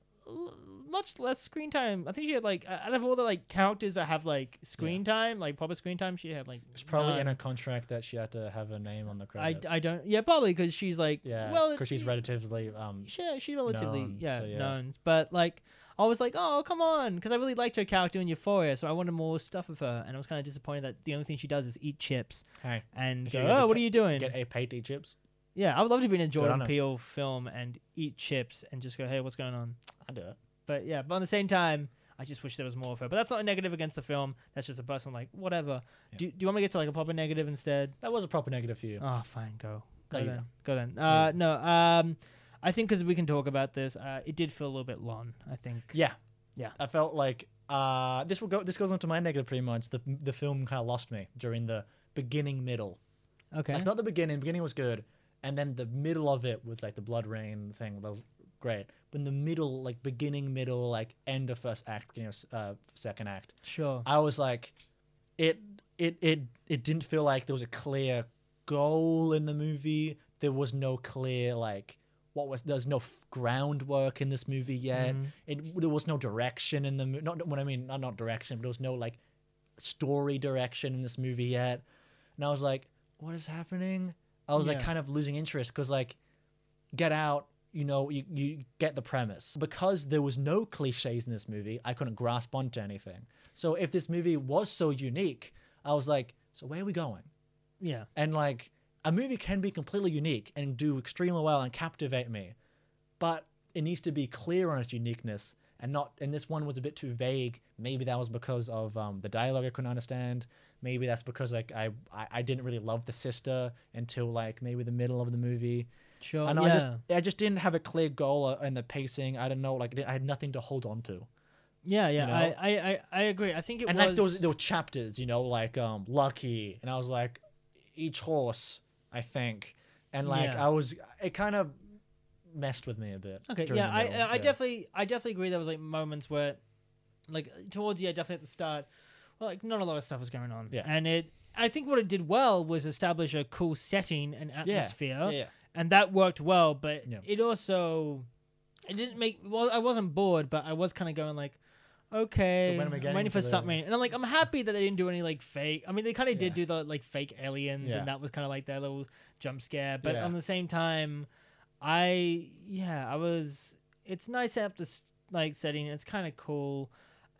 Speaker 1: much less screen time. I think she had like out of all the like characters that have like screen time, like proper screen time, she had like
Speaker 2: It's probably in a contract that she had to have her name on the credit.
Speaker 1: I I don't yeah probably because she's like
Speaker 2: yeah,
Speaker 1: well
Speaker 2: because she's relatively um.
Speaker 1: yeah, she's relatively
Speaker 2: known,
Speaker 1: yeah,
Speaker 2: so yeah.
Speaker 1: known. But like, I was like, oh come on, because I really liked her character in Euphoria, so I wanted more stuff of her, and I was kind of disappointed that the only thing she does is eat chips
Speaker 2: Hey,
Speaker 1: and go,
Speaker 2: you get to
Speaker 1: oh, what
Speaker 2: pa-
Speaker 1: are you doing?
Speaker 2: get a Patey chips.
Speaker 1: Yeah, I would love to be in a Jordan. Peele film and eat chips and just go, hey, what's going on?
Speaker 2: I do it.
Speaker 1: But yeah, but on the same time. I just wish there was more of her, but that's not a negative against the film. That's just a personal like whatever.
Speaker 2: Yeah.
Speaker 1: Do, do you want me to get to like a proper negative instead?
Speaker 2: That was a proper negative for you.
Speaker 1: Oh, fine, go. Go
Speaker 2: No,
Speaker 1: then.
Speaker 2: go.
Speaker 1: Go then.
Speaker 2: No,
Speaker 1: Uh,
Speaker 2: you
Speaker 1: no. Um, I think because we can talk about this, uh, it did feel a little bit long. I think.
Speaker 2: Yeah.
Speaker 1: Yeah.
Speaker 2: I felt like uh this will go this goes on to my negative pretty much. The the film kind of lost me during the beginning middle.
Speaker 1: Okay.
Speaker 2: Like not the beginning, beginning was good. And then the middle of it with like the blood rain thing that was great. But in the middle, like beginning, middle, like end of first act, beginning of uh, second act,
Speaker 1: Sure.
Speaker 2: I was like, it it it it didn't feel like there was a clear goal in the movie. There was no clear like what was there's no f- groundwork in this movie yet.
Speaker 1: Mhm.
Speaker 2: It there was no direction in the movie. Not what I mean, not not direction, but there was no like story direction in this movie yet. And I was like, what is happening? I was like kind of losing interest because like Get Out, you know, you, you get the premise. Because there was no cliches in this movie, I couldn't grasp onto anything. So if this movie was so unique, I was like, so where are we going?
Speaker 1: Yeah.
Speaker 2: And like a movie can be completely unique and do extremely well and captivate me, but it needs to be clear on its uniqueness and not. And this one was a bit too vague. Maybe that was because of um, the dialogue I couldn't understand. Maybe that's because like I, I I didn't really love the sister until like maybe the middle of the movie.
Speaker 1: Sure.
Speaker 2: and
Speaker 1: yeah.
Speaker 2: I just I just didn't have a clear goal uh, in the pacing. I don't know, like I had nothing to hold on to.
Speaker 1: yeah. Yeah.
Speaker 2: know?
Speaker 1: I, I, I, agree. I think it
Speaker 2: and
Speaker 1: was.
Speaker 2: like those was there were chapters, you know, like um Lucky, and I was like each horse, I think, and like
Speaker 1: Yeah.
Speaker 2: I was, it kind of messed with me a bit.
Speaker 1: okay. Yeah. I, I
Speaker 2: yeah.
Speaker 1: definitely, I definitely agree. There was like moments where, like towards yeah, definitely at the start, like not a lot of stuff was going on.
Speaker 2: Yeah.
Speaker 1: And it, I think what it did well was establish a cool setting and atmosphere.
Speaker 2: yeah, yeah.
Speaker 1: and that worked well but
Speaker 2: Yeah.
Speaker 1: it also it didn't make well i wasn't bored but i was kind of going like okay
Speaker 2: are
Speaker 1: i'm
Speaker 2: getting
Speaker 1: waiting for
Speaker 2: the-
Speaker 1: something and i'm like i'm happy that they didn't do any like fake i mean they kind of
Speaker 2: Yeah.
Speaker 1: did do the like fake aliens
Speaker 2: Yeah.
Speaker 1: and that was kind of like their little jump scare but
Speaker 2: Yeah.
Speaker 1: on the same time i yeah i was it's nice to have this like setting it's kind of cool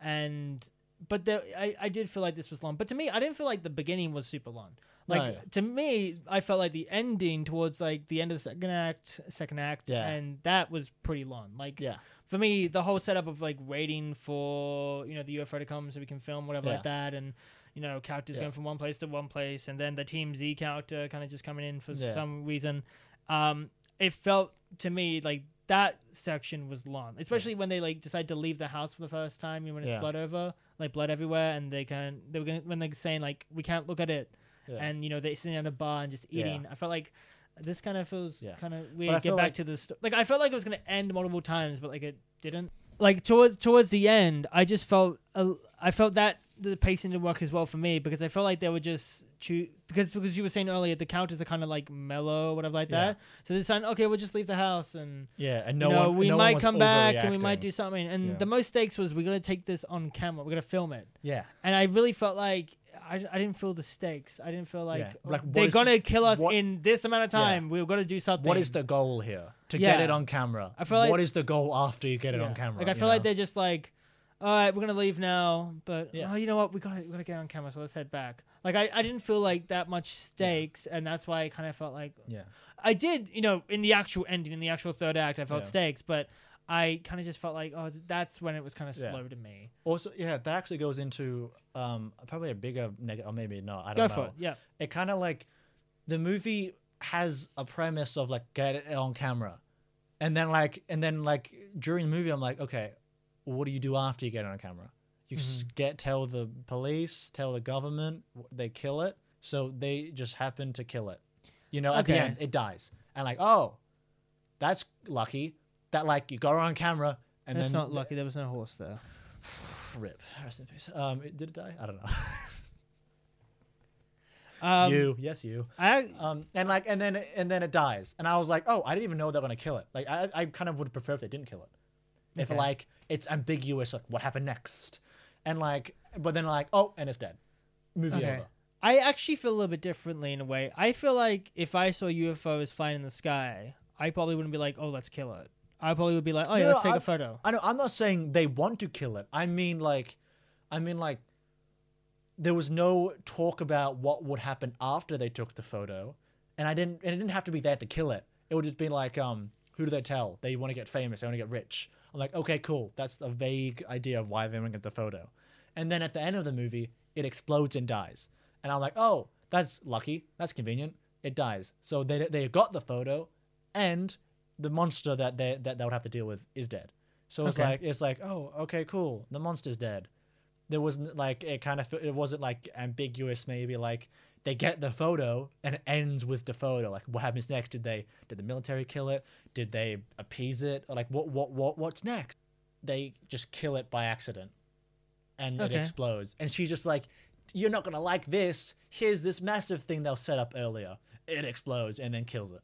Speaker 1: and but there, I, I did feel like this was long but to me i didn't feel like the beginning was super long like
Speaker 2: yeah.
Speaker 1: to me i felt like the ending towards like the end of the second act second act
Speaker 2: Yeah.
Speaker 1: and that was pretty long like
Speaker 2: Yeah.
Speaker 1: for me the whole setup of like waiting for you know the ufo to come so we can film whatever
Speaker 2: Yeah.
Speaker 1: like that and you know characters
Speaker 2: Yeah.
Speaker 1: going from one place to one place and then the TMZ character kind of just coming in for some reason um it felt to me like that section was long especially when they like decide to leave the house for the first time you know, when it's blood over like blood everywhere and they can they were gonna, when they're saying like we can't look at it
Speaker 2: Yeah.
Speaker 1: and you know they're sitting at a bar and just
Speaker 2: Yeah.
Speaker 1: eating. I felt like this kind of feels
Speaker 2: Yeah.
Speaker 1: kind of weird. Get back
Speaker 2: like-
Speaker 1: to the sto- like I felt like it was gonna end multiple times, but like it didn't. Like towards towards the end, I just felt a, I felt that the pacing didn't work as well for me because I felt like they were just choo- because because you were saying earlier the counters are kind of like mellow or whatever like
Speaker 2: Yeah.
Speaker 1: that. So they're saying, okay, we'll just leave the house and
Speaker 2: Yeah, and
Speaker 1: no,
Speaker 2: no one.
Speaker 1: we
Speaker 2: no
Speaker 1: might come back and we might do something. And
Speaker 2: Yeah.
Speaker 1: the most stakes was we're gonna take this on camera. We're gonna film it.
Speaker 2: Yeah,
Speaker 1: And I really felt like I, I didn't feel the stakes. I didn't feel like,
Speaker 2: Yeah. Like,
Speaker 1: they're
Speaker 2: is-
Speaker 1: gonna kill us
Speaker 2: what-
Speaker 1: in this amount of time. We've got to do something.
Speaker 2: what is the goal here? To get it on camera.
Speaker 1: I feel like-
Speaker 2: what is the goal after you get it on camera?
Speaker 1: Like I
Speaker 2: you
Speaker 1: feel like
Speaker 2: know?
Speaker 1: they're just like, all right, we're gonna leave now, but
Speaker 2: Yeah.
Speaker 1: oh, you know what? We gotta we gotta get on camera, so let's head back. Like I, I didn't feel like that much stakes, and that's why I kind of felt like
Speaker 2: Yeah.
Speaker 1: I did, you know, in the actual ending, in the actual third act, I felt
Speaker 2: Yeah.
Speaker 1: stakes, but I kind of just felt like, oh, that's when it was kind of
Speaker 2: Yeah.
Speaker 1: slow to me.
Speaker 2: Also, yeah, that actually goes into um probably a bigger negative, or maybe not. I
Speaker 1: Go
Speaker 2: don't
Speaker 1: for
Speaker 2: know.
Speaker 1: it. Yeah.
Speaker 2: It kind of like the movie has a premise of like get it on camera, and then like and then like during the movie, I'm like, okay, what do you do after you get on camera? You
Speaker 1: Mm-hmm.
Speaker 2: get tell the police, tell the government, they kill it. So they just happen to kill it. You know, at the end, it dies, and like, oh, that's lucky that like you got on camera, and
Speaker 1: that's
Speaker 2: then
Speaker 1: not lucky. There was no horse there.
Speaker 2: Rip. Rest in peace. Um, did it die? I don't know.
Speaker 1: Um,
Speaker 2: you, yes, you.
Speaker 1: I
Speaker 2: Um, and like, and then and then it dies, and I was like, oh, I didn't even know they were gonna kill it. Like, I, I kind of would prefer if they didn't kill it. If
Speaker 1: Okay.
Speaker 2: like it's ambiguous, like what happened next, and like, but then like, oh, and it's dead. Movie
Speaker 1: Okay.
Speaker 2: over.
Speaker 1: I actually feel a little bit differently in a way. I feel like if I saw UFOs flying in the sky, I probably wouldn't be like, "Oh, let's kill it." I probably would be like, "Oh yeah,
Speaker 2: No,
Speaker 1: let's take
Speaker 2: I-
Speaker 1: a photo."
Speaker 2: I know. I'm not saying they want to kill it. I mean like, I mean like, there was no talk about what would happen after they took the photo, and I didn't. And it didn't have to be there to kill it. It would just be like, um, who do they tell? They want to get famous. They want to get rich. I'm like, okay, cool. That's a vague idea of why they want to get the photo. And then at the end of the movie, it explodes and dies. And I'm like, oh, that's lucky. That's convenient. It dies. So they they got the photo, and the monster that they that they would have to deal with is dead. So it's
Speaker 1: Okay.
Speaker 2: like it's like, oh, okay, cool. The monster's dead. There wasn't like it kind of it wasn't like ambiguous. Maybe like they get the photo and it ends with the photo. Like what happens next? Did they did the military kill it? Did they appease it? Or like what what what what's next? They just kill it by accident, and
Speaker 1: Okay.
Speaker 2: it explodes. And she's just like, "You're not gonna like this. Here's this massive thing they'll set up earlier. It explodes and then kills it."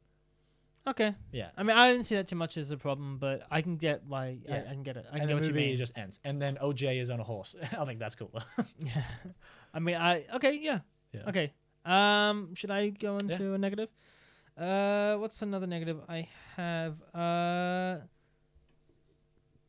Speaker 1: Okay.
Speaker 2: Yeah.
Speaker 1: I mean, I didn't see that too much as a problem, but I can get why. I,
Speaker 2: Yeah.
Speaker 1: I can get it. I can
Speaker 2: and
Speaker 1: get
Speaker 2: the
Speaker 1: what you
Speaker 2: movie
Speaker 1: mean.
Speaker 2: just ends. And then OJ is on a horse. I think that's cool.
Speaker 1: Yeah. I mean, I okay, yeah.
Speaker 2: Yeah.
Speaker 1: Okay. Um, should I go
Speaker 2: Yeah.
Speaker 1: into a negative? Uh, what's another negative I have? Uh.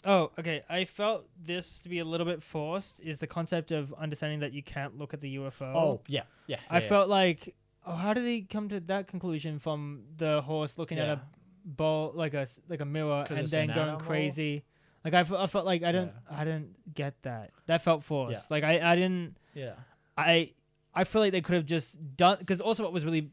Speaker 1: Oh, okay. I felt this to be a little bit forced. Is the concept of understanding that you can't look at the UFO?
Speaker 2: oh yeah, yeah.
Speaker 1: I
Speaker 2: yeah, yeah.
Speaker 1: felt like, oh, how did he come to that conclusion from the horse looking at a ball like a like a mirror and then
Speaker 2: an
Speaker 1: going
Speaker 2: animal?
Speaker 1: crazy? Like I, I felt like I don't I didn't get that. That felt forced. Like I, I didn't
Speaker 2: yeah.
Speaker 1: I I feel like they could have just done because also what was really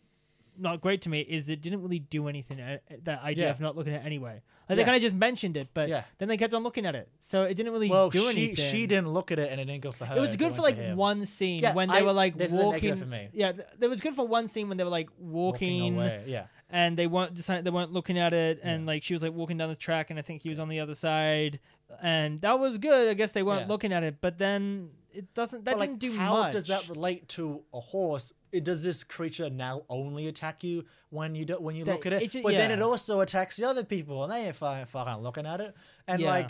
Speaker 1: not great to me is it didn't really do anything. uh, That idea
Speaker 2: Yeah.
Speaker 1: of not looking at it anyway. Like they
Speaker 2: Yeah.
Speaker 1: kind of just mentioned it, but
Speaker 2: Yeah.
Speaker 1: then they kept on looking at it, so it didn't really
Speaker 2: Well,
Speaker 1: do
Speaker 2: she
Speaker 1: anything.
Speaker 2: she didn't look at it, and it didn't go for her.
Speaker 1: It was good
Speaker 2: went
Speaker 1: for like
Speaker 2: him.
Speaker 1: one scene
Speaker 2: Yeah,
Speaker 1: when they
Speaker 2: I-
Speaker 1: were like
Speaker 2: this is a negative
Speaker 1: walking.
Speaker 2: for me.
Speaker 1: Yeah, th- it was good for one scene when they were like walking,
Speaker 2: away. Yeah,
Speaker 1: and they weren't they weren't looking at it, and like she was like walking down the track, and I think he was on the other side, and that was good. I guess they weren't
Speaker 2: Yeah.
Speaker 1: looking at it, but then it doesn't. That
Speaker 2: like,
Speaker 1: didn't do
Speaker 2: how
Speaker 1: much.
Speaker 2: How does that relate to a horse? It, does this creature now only attack you when you do, when you
Speaker 1: That-
Speaker 2: look at it?
Speaker 1: it
Speaker 2: but then it also attacks the other people, and they ain't fucking fucking looking at it. And
Speaker 1: Yeah.
Speaker 2: like,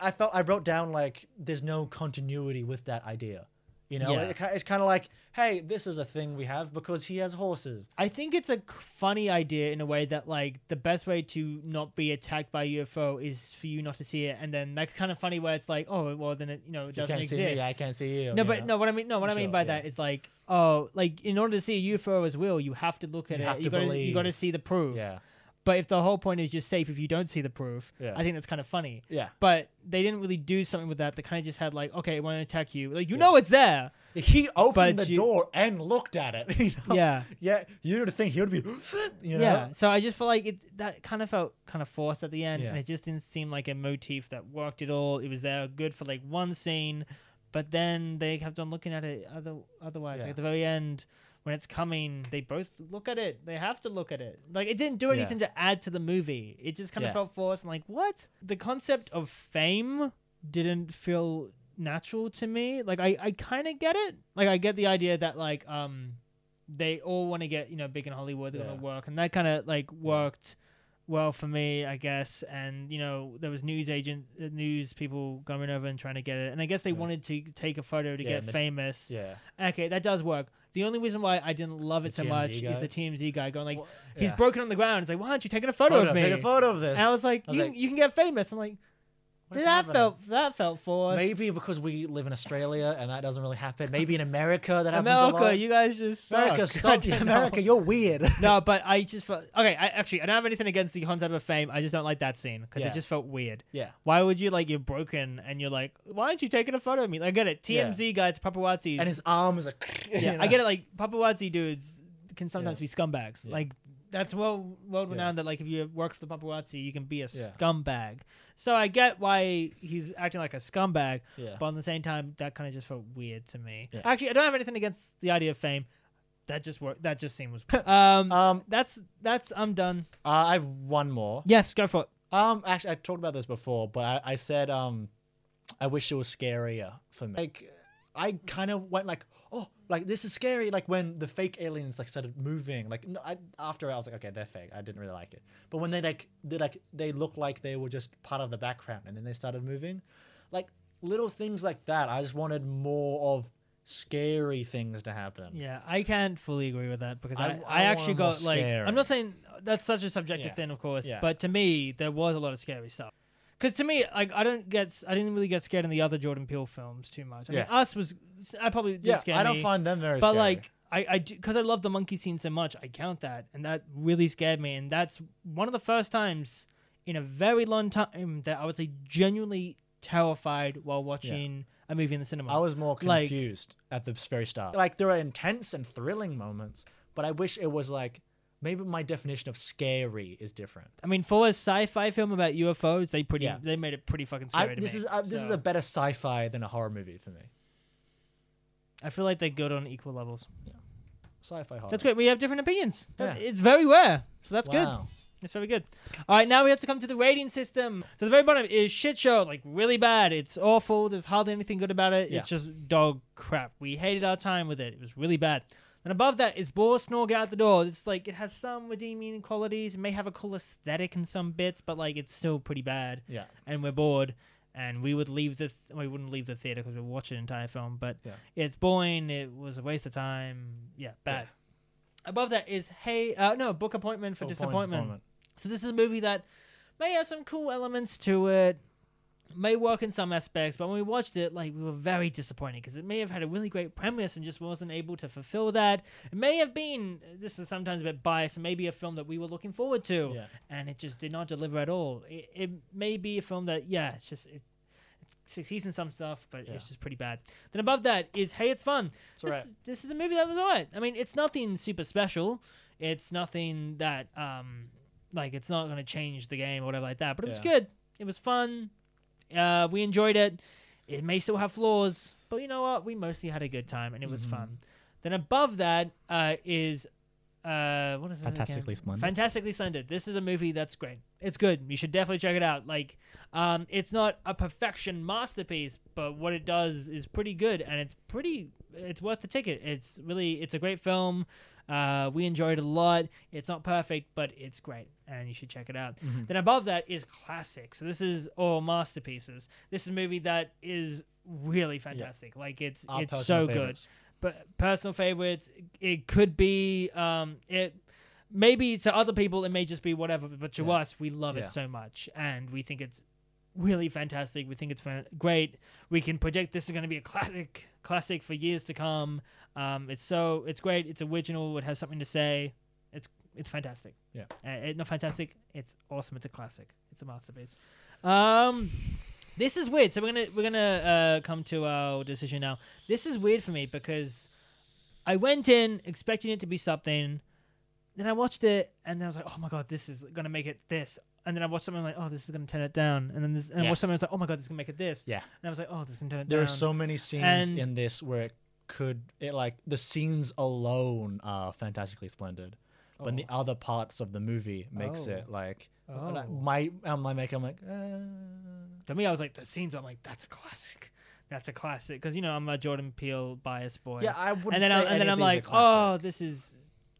Speaker 2: I felt I wrote down like there's no continuity with that idea. You know,
Speaker 1: Yeah.
Speaker 2: it, it's kind of like, hey, this is a thing we have because he has horses.
Speaker 1: I think it's a funny idea in a way that like the best way to not be attacked by a UFO is for you not to see it, and then that's kind of funny where it's like, oh, well then it you know it doesn't
Speaker 2: can't
Speaker 1: exist.
Speaker 2: see me, I can't see you.
Speaker 1: No,
Speaker 2: you
Speaker 1: but
Speaker 2: know?
Speaker 1: no. What I mean, no. What I mean by
Speaker 2: yeah.
Speaker 1: that is like, oh, like in order to see a UFO as real, you have to look at
Speaker 2: You
Speaker 1: it.
Speaker 2: have
Speaker 1: you
Speaker 2: to
Speaker 1: gotta, you gotta see the proof.
Speaker 2: Yeah,
Speaker 1: But if the whole point is just safe if you don't see the proof,
Speaker 2: Yeah.
Speaker 1: I think that's kind of funny.
Speaker 2: yeah.
Speaker 1: But they didn't really do something with that. They kind of just had like, okay, it won't attack you. Like you know it's there.
Speaker 2: He opened the
Speaker 1: you-
Speaker 2: door and looked at it. you know?
Speaker 1: Yeah.
Speaker 2: Yeah, you would think he would be, you know?
Speaker 1: Yeah. So I just feel like it that kind of felt kind of forced at the end,
Speaker 2: Yeah.
Speaker 1: and it just didn't seem like a motif that worked at all. It was there good for like one scene, but then they kept on looking at it other otherwise. Like at the very end, when it's coming, they both look at it. They have to look at it. Like it didn't do
Speaker 2: Yeah.
Speaker 1: anything to add to the movie. It just kind of
Speaker 2: Yeah.
Speaker 1: felt forced and like what? The concept of fame didn't feel natural to me. Like I, I kind of get it. Like I get the idea that like um they all want to get you know big in Hollywood. They're
Speaker 2: Yeah.
Speaker 1: gonna work, and that kind of like worked well for me, I guess. And you know there was news agent, uh, news people going over and trying to get it, and I guess they
Speaker 2: Yeah.
Speaker 1: wanted to take a photo to
Speaker 2: Yeah,
Speaker 1: get famous.
Speaker 2: Yeah.
Speaker 1: Okay, that does work. The only reason why I didn't love it
Speaker 2: The
Speaker 1: so much
Speaker 2: TMZ
Speaker 1: is the? TMZ guy going like,
Speaker 2: Well,
Speaker 1: he's
Speaker 2: yeah.
Speaker 1: broken on the ground. It's like, why aren't you taking a photo,
Speaker 2: Photo,
Speaker 1: of me?
Speaker 2: Take a photo of this.
Speaker 1: And I was like,
Speaker 2: I was
Speaker 1: you,
Speaker 2: like-
Speaker 1: you can get famous. I'm like,
Speaker 2: What
Speaker 1: that felt that felt forced.
Speaker 2: Maybe because we live in Australia and that doesn't really happen. Maybe in America that happens
Speaker 1: America,
Speaker 2: a lot.
Speaker 1: you guys just.
Speaker 2: America, stop. America,
Speaker 1: know.
Speaker 2: you're weird.
Speaker 1: no, but I just felt okay. I actually I don't have anything against the concept of fame. I just don't like that scene because
Speaker 2: Yeah.
Speaker 1: it just felt weird.
Speaker 2: yeah.
Speaker 1: Why would you like you're broken and you're like, why aren't you taking a photo of me? I get it.
Speaker 2: Yeah.
Speaker 1: TMZ guys, paparazzi,
Speaker 2: And his arm is like.
Speaker 1: yeah, I get it. Like paparazzi dudes can sometimes
Speaker 2: Yeah.
Speaker 1: be scumbags.
Speaker 2: Yeah.
Speaker 1: Like that's well world renowned that like if you work for the paparazzi, you can be a
Speaker 2: Yeah.
Speaker 1: scumbag. So I get why he's acting like a scumbag,
Speaker 2: Yeah.
Speaker 1: but at the same time, that kind of just felt weird to me.
Speaker 2: Yeah.
Speaker 1: Actually, I don't have anything against the idea of fame. That just worked. That just seemed was. um,
Speaker 2: Um,
Speaker 1: that's that's. I'm done.
Speaker 2: uh, I have one more.
Speaker 1: Yes, go for it.
Speaker 2: Um, actually, I talked about this before, but I, I said um, I wish it was scarier for me. Like, I kind of went like, like this is scary. Like when the fake aliens like started moving. Like, no, I, after I was like, okay, they're fake. I didn't really like it. But when they like, they like, they looked like they were just part of the background, and then they started moving, like little things like that. I just wanted more of scary things to happen.
Speaker 1: Yeah, I can't fully agree with that because I,
Speaker 2: I-
Speaker 1: I,
Speaker 2: I
Speaker 1: actually
Speaker 2: want more
Speaker 1: got like
Speaker 2: scary.
Speaker 1: I'm not saying that's such a subjective
Speaker 2: Yeah.
Speaker 1: thing, of course,
Speaker 2: Yeah.
Speaker 1: but to me there was a lot of scary stuff. Because to me, like I don't get, s- I didn't really get scared in the other Jordan Peele films too much. I mean,
Speaker 2: Yeah.
Speaker 1: Us was, I probably did
Speaker 2: Yeah,
Speaker 1: scare
Speaker 2: I don't
Speaker 1: me,
Speaker 2: find them very.
Speaker 1: but
Speaker 2: scary.
Speaker 1: like I, I, because I love the monkey scene so much, I count that, and that really scared me, and that's one of the first times in a very long time that I was like genuinely terrified while watching a movie in the cinema.
Speaker 2: I was more
Speaker 1: Like-
Speaker 2: confused at the very start. Like there are intense and thrilling moments, but I wish it was like maybe my definition of scary is different.
Speaker 1: I mean, for a sci-fi film about UFOs, they pretty
Speaker 2: Yeah.
Speaker 1: they made it pretty fucking
Speaker 2: I,
Speaker 1: scary to
Speaker 2: this
Speaker 1: me.
Speaker 2: is uh, this is a better sci-fi than a horror movie for me.
Speaker 1: I feel like they're good on equal levels.
Speaker 2: Sci-fi horror.
Speaker 1: That's great. We have different opinions.
Speaker 2: Yeah.
Speaker 1: It's very rare, so that's good.
Speaker 2: Wow.
Speaker 1: It's very good. All right, now we have to come to the rating system. So the very bottom is shit show, like really bad. It's awful. There's hardly anything good about it.
Speaker 2: Yeah.
Speaker 1: It's just dog crap. We hated our time with it. It was really bad. Then above that is bore snore get out the door. It's like it has some redeeming qualities. It may have a cool aesthetic in some bits, but like it's still pretty bad.
Speaker 2: Yeah.
Speaker 1: and we're bored and we would leave the th- we wouldn't leave the theater because we watch the entire film but
Speaker 2: Yeah.
Speaker 1: it's boring it was a waste of time yeah bad above that is hey uh, no book appointment for
Speaker 2: Full point
Speaker 1: disappointment so this is a movie that may have some cool elements to it may work in some aspects but when we watched it like we were very disappointed because it may have had a really great premise and just wasn't able to fulfill that it may have been this is sometimes a bit biased maybe a film that we were looking forward to
Speaker 2: Yeah.
Speaker 1: and it just did not deliver at all. It, it may be a film that, yeah, it's just it, it succeeds in some stuff, but
Speaker 2: Yeah.
Speaker 1: it's just pretty bad. Then above that is, hey, it's fun.
Speaker 2: It's
Speaker 1: this,
Speaker 2: alright.
Speaker 1: this is a movie that was alright. I mean, it's nothing super special. It's nothing that, um, like, it's not going to change the game or whatever like that. But it was good. It was fun. Uh, we enjoyed it. It may still have flaws, but you know what? We mostly had a good time, and it was
Speaker 2: Mhm.
Speaker 1: fun. Then above that uh, is uh, what is?
Speaker 2: Fantastically Splendid.
Speaker 1: Fantastically Splendid. This is a movie that's great. It's good. You should definitely check it out. Like, um, it's not a perfection masterpiece, but what it does is pretty good, and it's pretty. It's worth the ticket. It's really. It's a great film. Uh, we enjoyed it a lot. It's not perfect, but it's great, and you should check it out.
Speaker 2: Mhm.
Speaker 1: Then above that is classic. So this is all masterpieces. This is a movie that is really fantastic. Like it's
Speaker 2: Our
Speaker 1: it's so
Speaker 2: favorites.
Speaker 1: good but personal favorites it could be um it maybe to other people it may just be whatever but to
Speaker 2: Yeah.
Speaker 1: us we love
Speaker 2: Yeah.
Speaker 1: it so much and we think it's really fantastic. We think it's fan- great. We can predict this is going to be a classic classic for years to come. Um it's so it's great. It's original. It has something to say. It's it's fantastic.
Speaker 2: Yeah.
Speaker 1: uh, it, not fantastic. It's awesome. It's a classic. It's a masterpiece. Um this is weird. So we're gonna we're gonna uh come to our decision now. This is weird for me because I went in expecting it to be something, then I watched it and then I was like, oh my god, this is gonna make it this. And then I watched something like, oh, this is gonna turn it down. And then this, and I
Speaker 2: Yeah.
Speaker 1: watched something I was like, oh my god, this is gonna make it this.
Speaker 2: Yeah.
Speaker 1: And I was like, oh, this is gonna turn it
Speaker 2: There
Speaker 1: down.
Speaker 2: There are so many scenes
Speaker 1: And-
Speaker 2: in this where it could it like the scenes alone are fantastically splendid. But the other parts of the movie makes
Speaker 1: Oh.
Speaker 2: it like
Speaker 1: Oh.
Speaker 2: my my make I'm like uh,
Speaker 1: to me, I was like, the scenes. I'm like, that's a classic. that's a classic because you know I'm a Jordan Peele bias boy.
Speaker 2: Yeah, I wouldn't
Speaker 1: and then
Speaker 2: say
Speaker 1: I'm, and then I'm like, oh, this is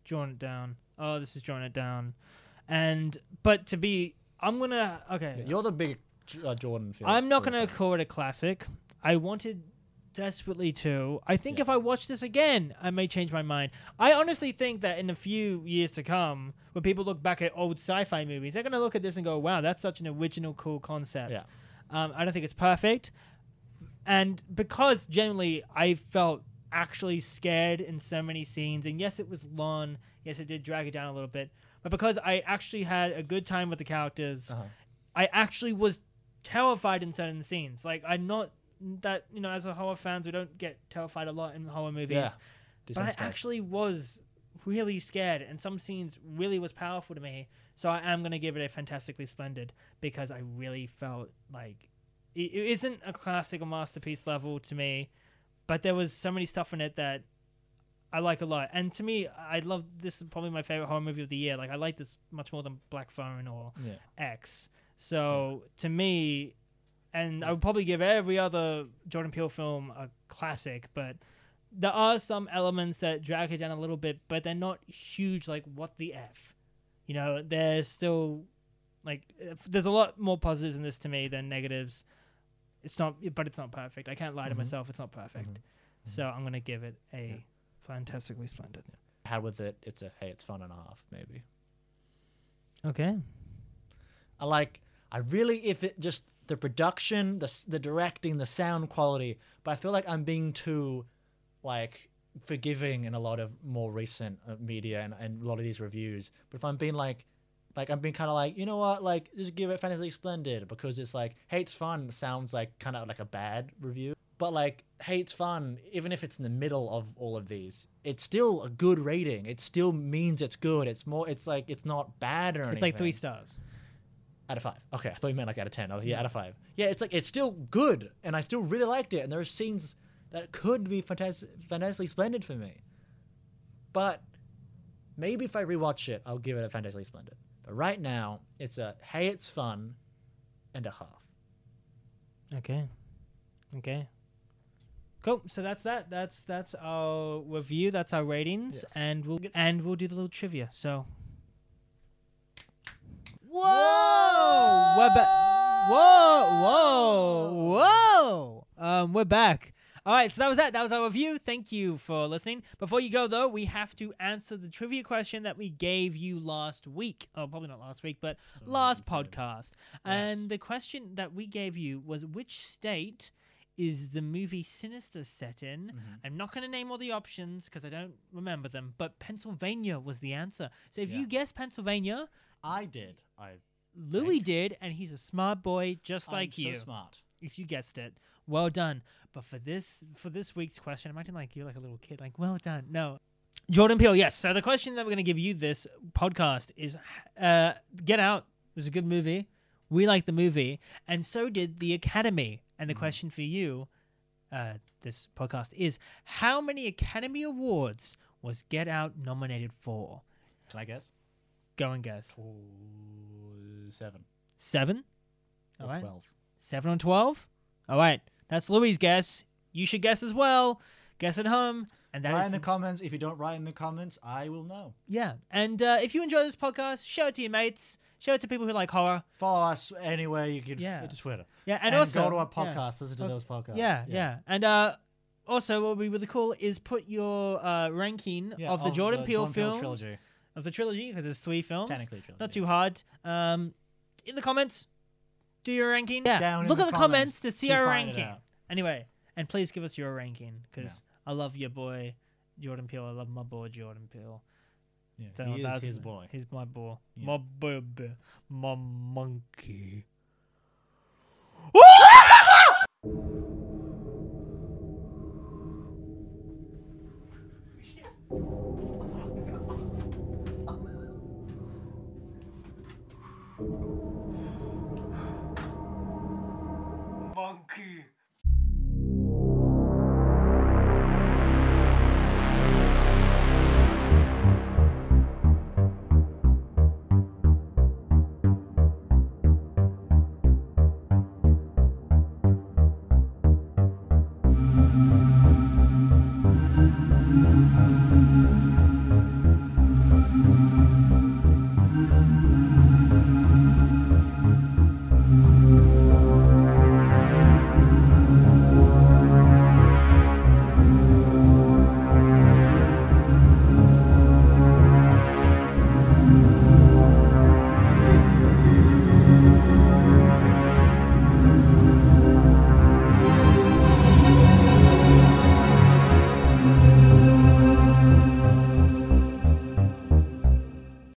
Speaker 1: drawing it down. Oh, this is drawing it down. And but to be, I'm gonna okay.
Speaker 2: You're the big uh, Jordan film.
Speaker 1: I'm not gonna
Speaker 2: fan.
Speaker 1: call it a classic. I wanted desperately to. I think
Speaker 2: Yeah.
Speaker 1: if I watch this again, I may change my mind. I honestly think that in a few years to come, when people look back at old sci-fi movies, they're gonna look at this and go, "Wow, that's such an original, cool concept."
Speaker 2: Yeah.
Speaker 1: Um, I don't think it's perfect, and because generally I felt actually scared in so many scenes, and yes, it was long. Yes, it did drag it down a little bit, but because I actually had a good time with the characters,
Speaker 2: Uh-huh.
Speaker 1: I actually was terrified in certain scenes. Like I'm not that you know, as a horror fans, we don't get terrified a lot in horror movies,
Speaker 2: Yeah.
Speaker 1: but I actually was really scared, and some scenes really was powerful to me. So I am gonna give it a fantastically splendid because I really felt like it, it isn't a classic or masterpiece level to me, but there was so many stuff in it that. I like a lot, and to me, I love this. Is probably my favorite horror movie of the year. Like I like this much more than Black Phone or
Speaker 2: Yeah.
Speaker 1: X. So to me, and I would probably give every other Jordan Peele film a classic, but there are some elements that drag it down a little bit, but they're not huge. Like what the f, you know? There's still like there's a lot more positives in this to me than negatives. It's not, but it's not perfect. I can't lie to
Speaker 2: Mhm.
Speaker 1: myself. It's not perfect.
Speaker 2: Mhm.
Speaker 1: So I'm gonna give it a
Speaker 2: Yeah.
Speaker 1: Fantastically splendid.
Speaker 2: Had with it, it's a hey, it's fun and a half maybe.
Speaker 1: Okay.
Speaker 2: I like. I really, if it just the production, the the directing, the sound quality, but I feel like I'm being too, like, forgiving in a lot of more recent uh, media and, and a lot of these reviews. But if I'm being like, like I'm being kind of like, you know what, like just give it Fantasy Splendid because it's like, hey, it's fun sounds like kind of like a bad review. But like, hey, it's fun, even if it's in the middle of all of these, it's still a good rating. It still means it's good. It's more, it's like it's not bad or anything.
Speaker 1: It's like three stars.
Speaker 2: Out of five. Okay, I thought you meant like out of ten. Oh, yeah, out of five. Yeah, it's like it's still good, and I still really liked it. And there are scenes that could be fantastic, fantastically splendid for me. But maybe if I rewatch it, I'll give it a fantastically splendid. But right now, it's a hey, it's fun, and a half.
Speaker 1: Okay. Okay. Cool. So that's that. That's that's our review. That's our ratings,
Speaker 2: Yes.
Speaker 1: and we'll and we'll do the little trivia. So.
Speaker 2: Whoa!
Speaker 1: We're back. Whoa! Whoa! Whoa! Um, we're back. All right, so that was that. That was our review. Thank you for listening. Before you go, though, we have to answer the trivia question that we gave you last week. Oh, probably not last week, but last podcast. And the question that we gave you was which state is the movie Sinister set in?
Speaker 2: Mm-hmm.
Speaker 1: I'm not going to name all the options because I don't remember them, but Pennsylvania was the answer. So if you
Speaker 2: Yeah.
Speaker 1: guess Pennsylvania,
Speaker 2: I did. I
Speaker 1: Louis
Speaker 2: Thank-
Speaker 1: did, and he's a smart boy just like you.
Speaker 2: So smart.
Speaker 1: If you guessed it, well done. But for this for this week's question, imagine like you're like a little kid, like well done. No, Jordan Peele. Yes. So the question that we're going to give you this podcast is, uh, Get Out was a good movie. We like the movie, and so did the Academy. And the
Speaker 2: Mhm.
Speaker 1: question for you, uh, this podcast is: How many Academy Awards was Get Out nominated for?
Speaker 2: Can I guess?
Speaker 1: Go and guess.
Speaker 2: seven.
Speaker 1: Seven. All right.
Speaker 2: twelve.
Speaker 1: Seven on twelve. All right, that's Louis' guess. You should guess as well. Guess at home, and that is
Speaker 2: write in the comments. If you don't write in the comments, I will know.
Speaker 1: yeah. And uh, if you enjoy this podcast, show it to your mates. Show it to people who like horror.
Speaker 2: Follow us anywhere you can.
Speaker 1: Yeah.
Speaker 2: Yeah. To Twitter.
Speaker 1: Yeah, and,
Speaker 2: And,
Speaker 1: also
Speaker 2: go to our
Speaker 1: yeah.
Speaker 2: podcast. Listen to
Speaker 1: Oh,
Speaker 2: those podcasts.
Speaker 1: Yeah, yeah, and uh, also what would be really cool is put your uh, ranking
Speaker 2: Yeah,
Speaker 1: of the Jordan Peele
Speaker 2: Jordan
Speaker 1: films
Speaker 2: trilogy.
Speaker 1: of the trilogy because there's three films.
Speaker 2: Technically, trilogy.
Speaker 1: Not too hard. Um, in the comments, do your ranking. Yeah,
Speaker 2: Down in
Speaker 1: look
Speaker 2: the
Speaker 1: at the comments,
Speaker 2: comments
Speaker 1: to see
Speaker 2: to
Speaker 1: our ranking. Anyway, and please give us your ranking because I love your boy Jordan Peele. I love my boy Jordan Peele.
Speaker 2: Yeah,
Speaker 1: So
Speaker 2: he is
Speaker 1: that's-
Speaker 2: his boy.
Speaker 1: He's my boy.
Speaker 2: Yeah.
Speaker 1: My baby. My monkey.
Speaker 3: Monkey.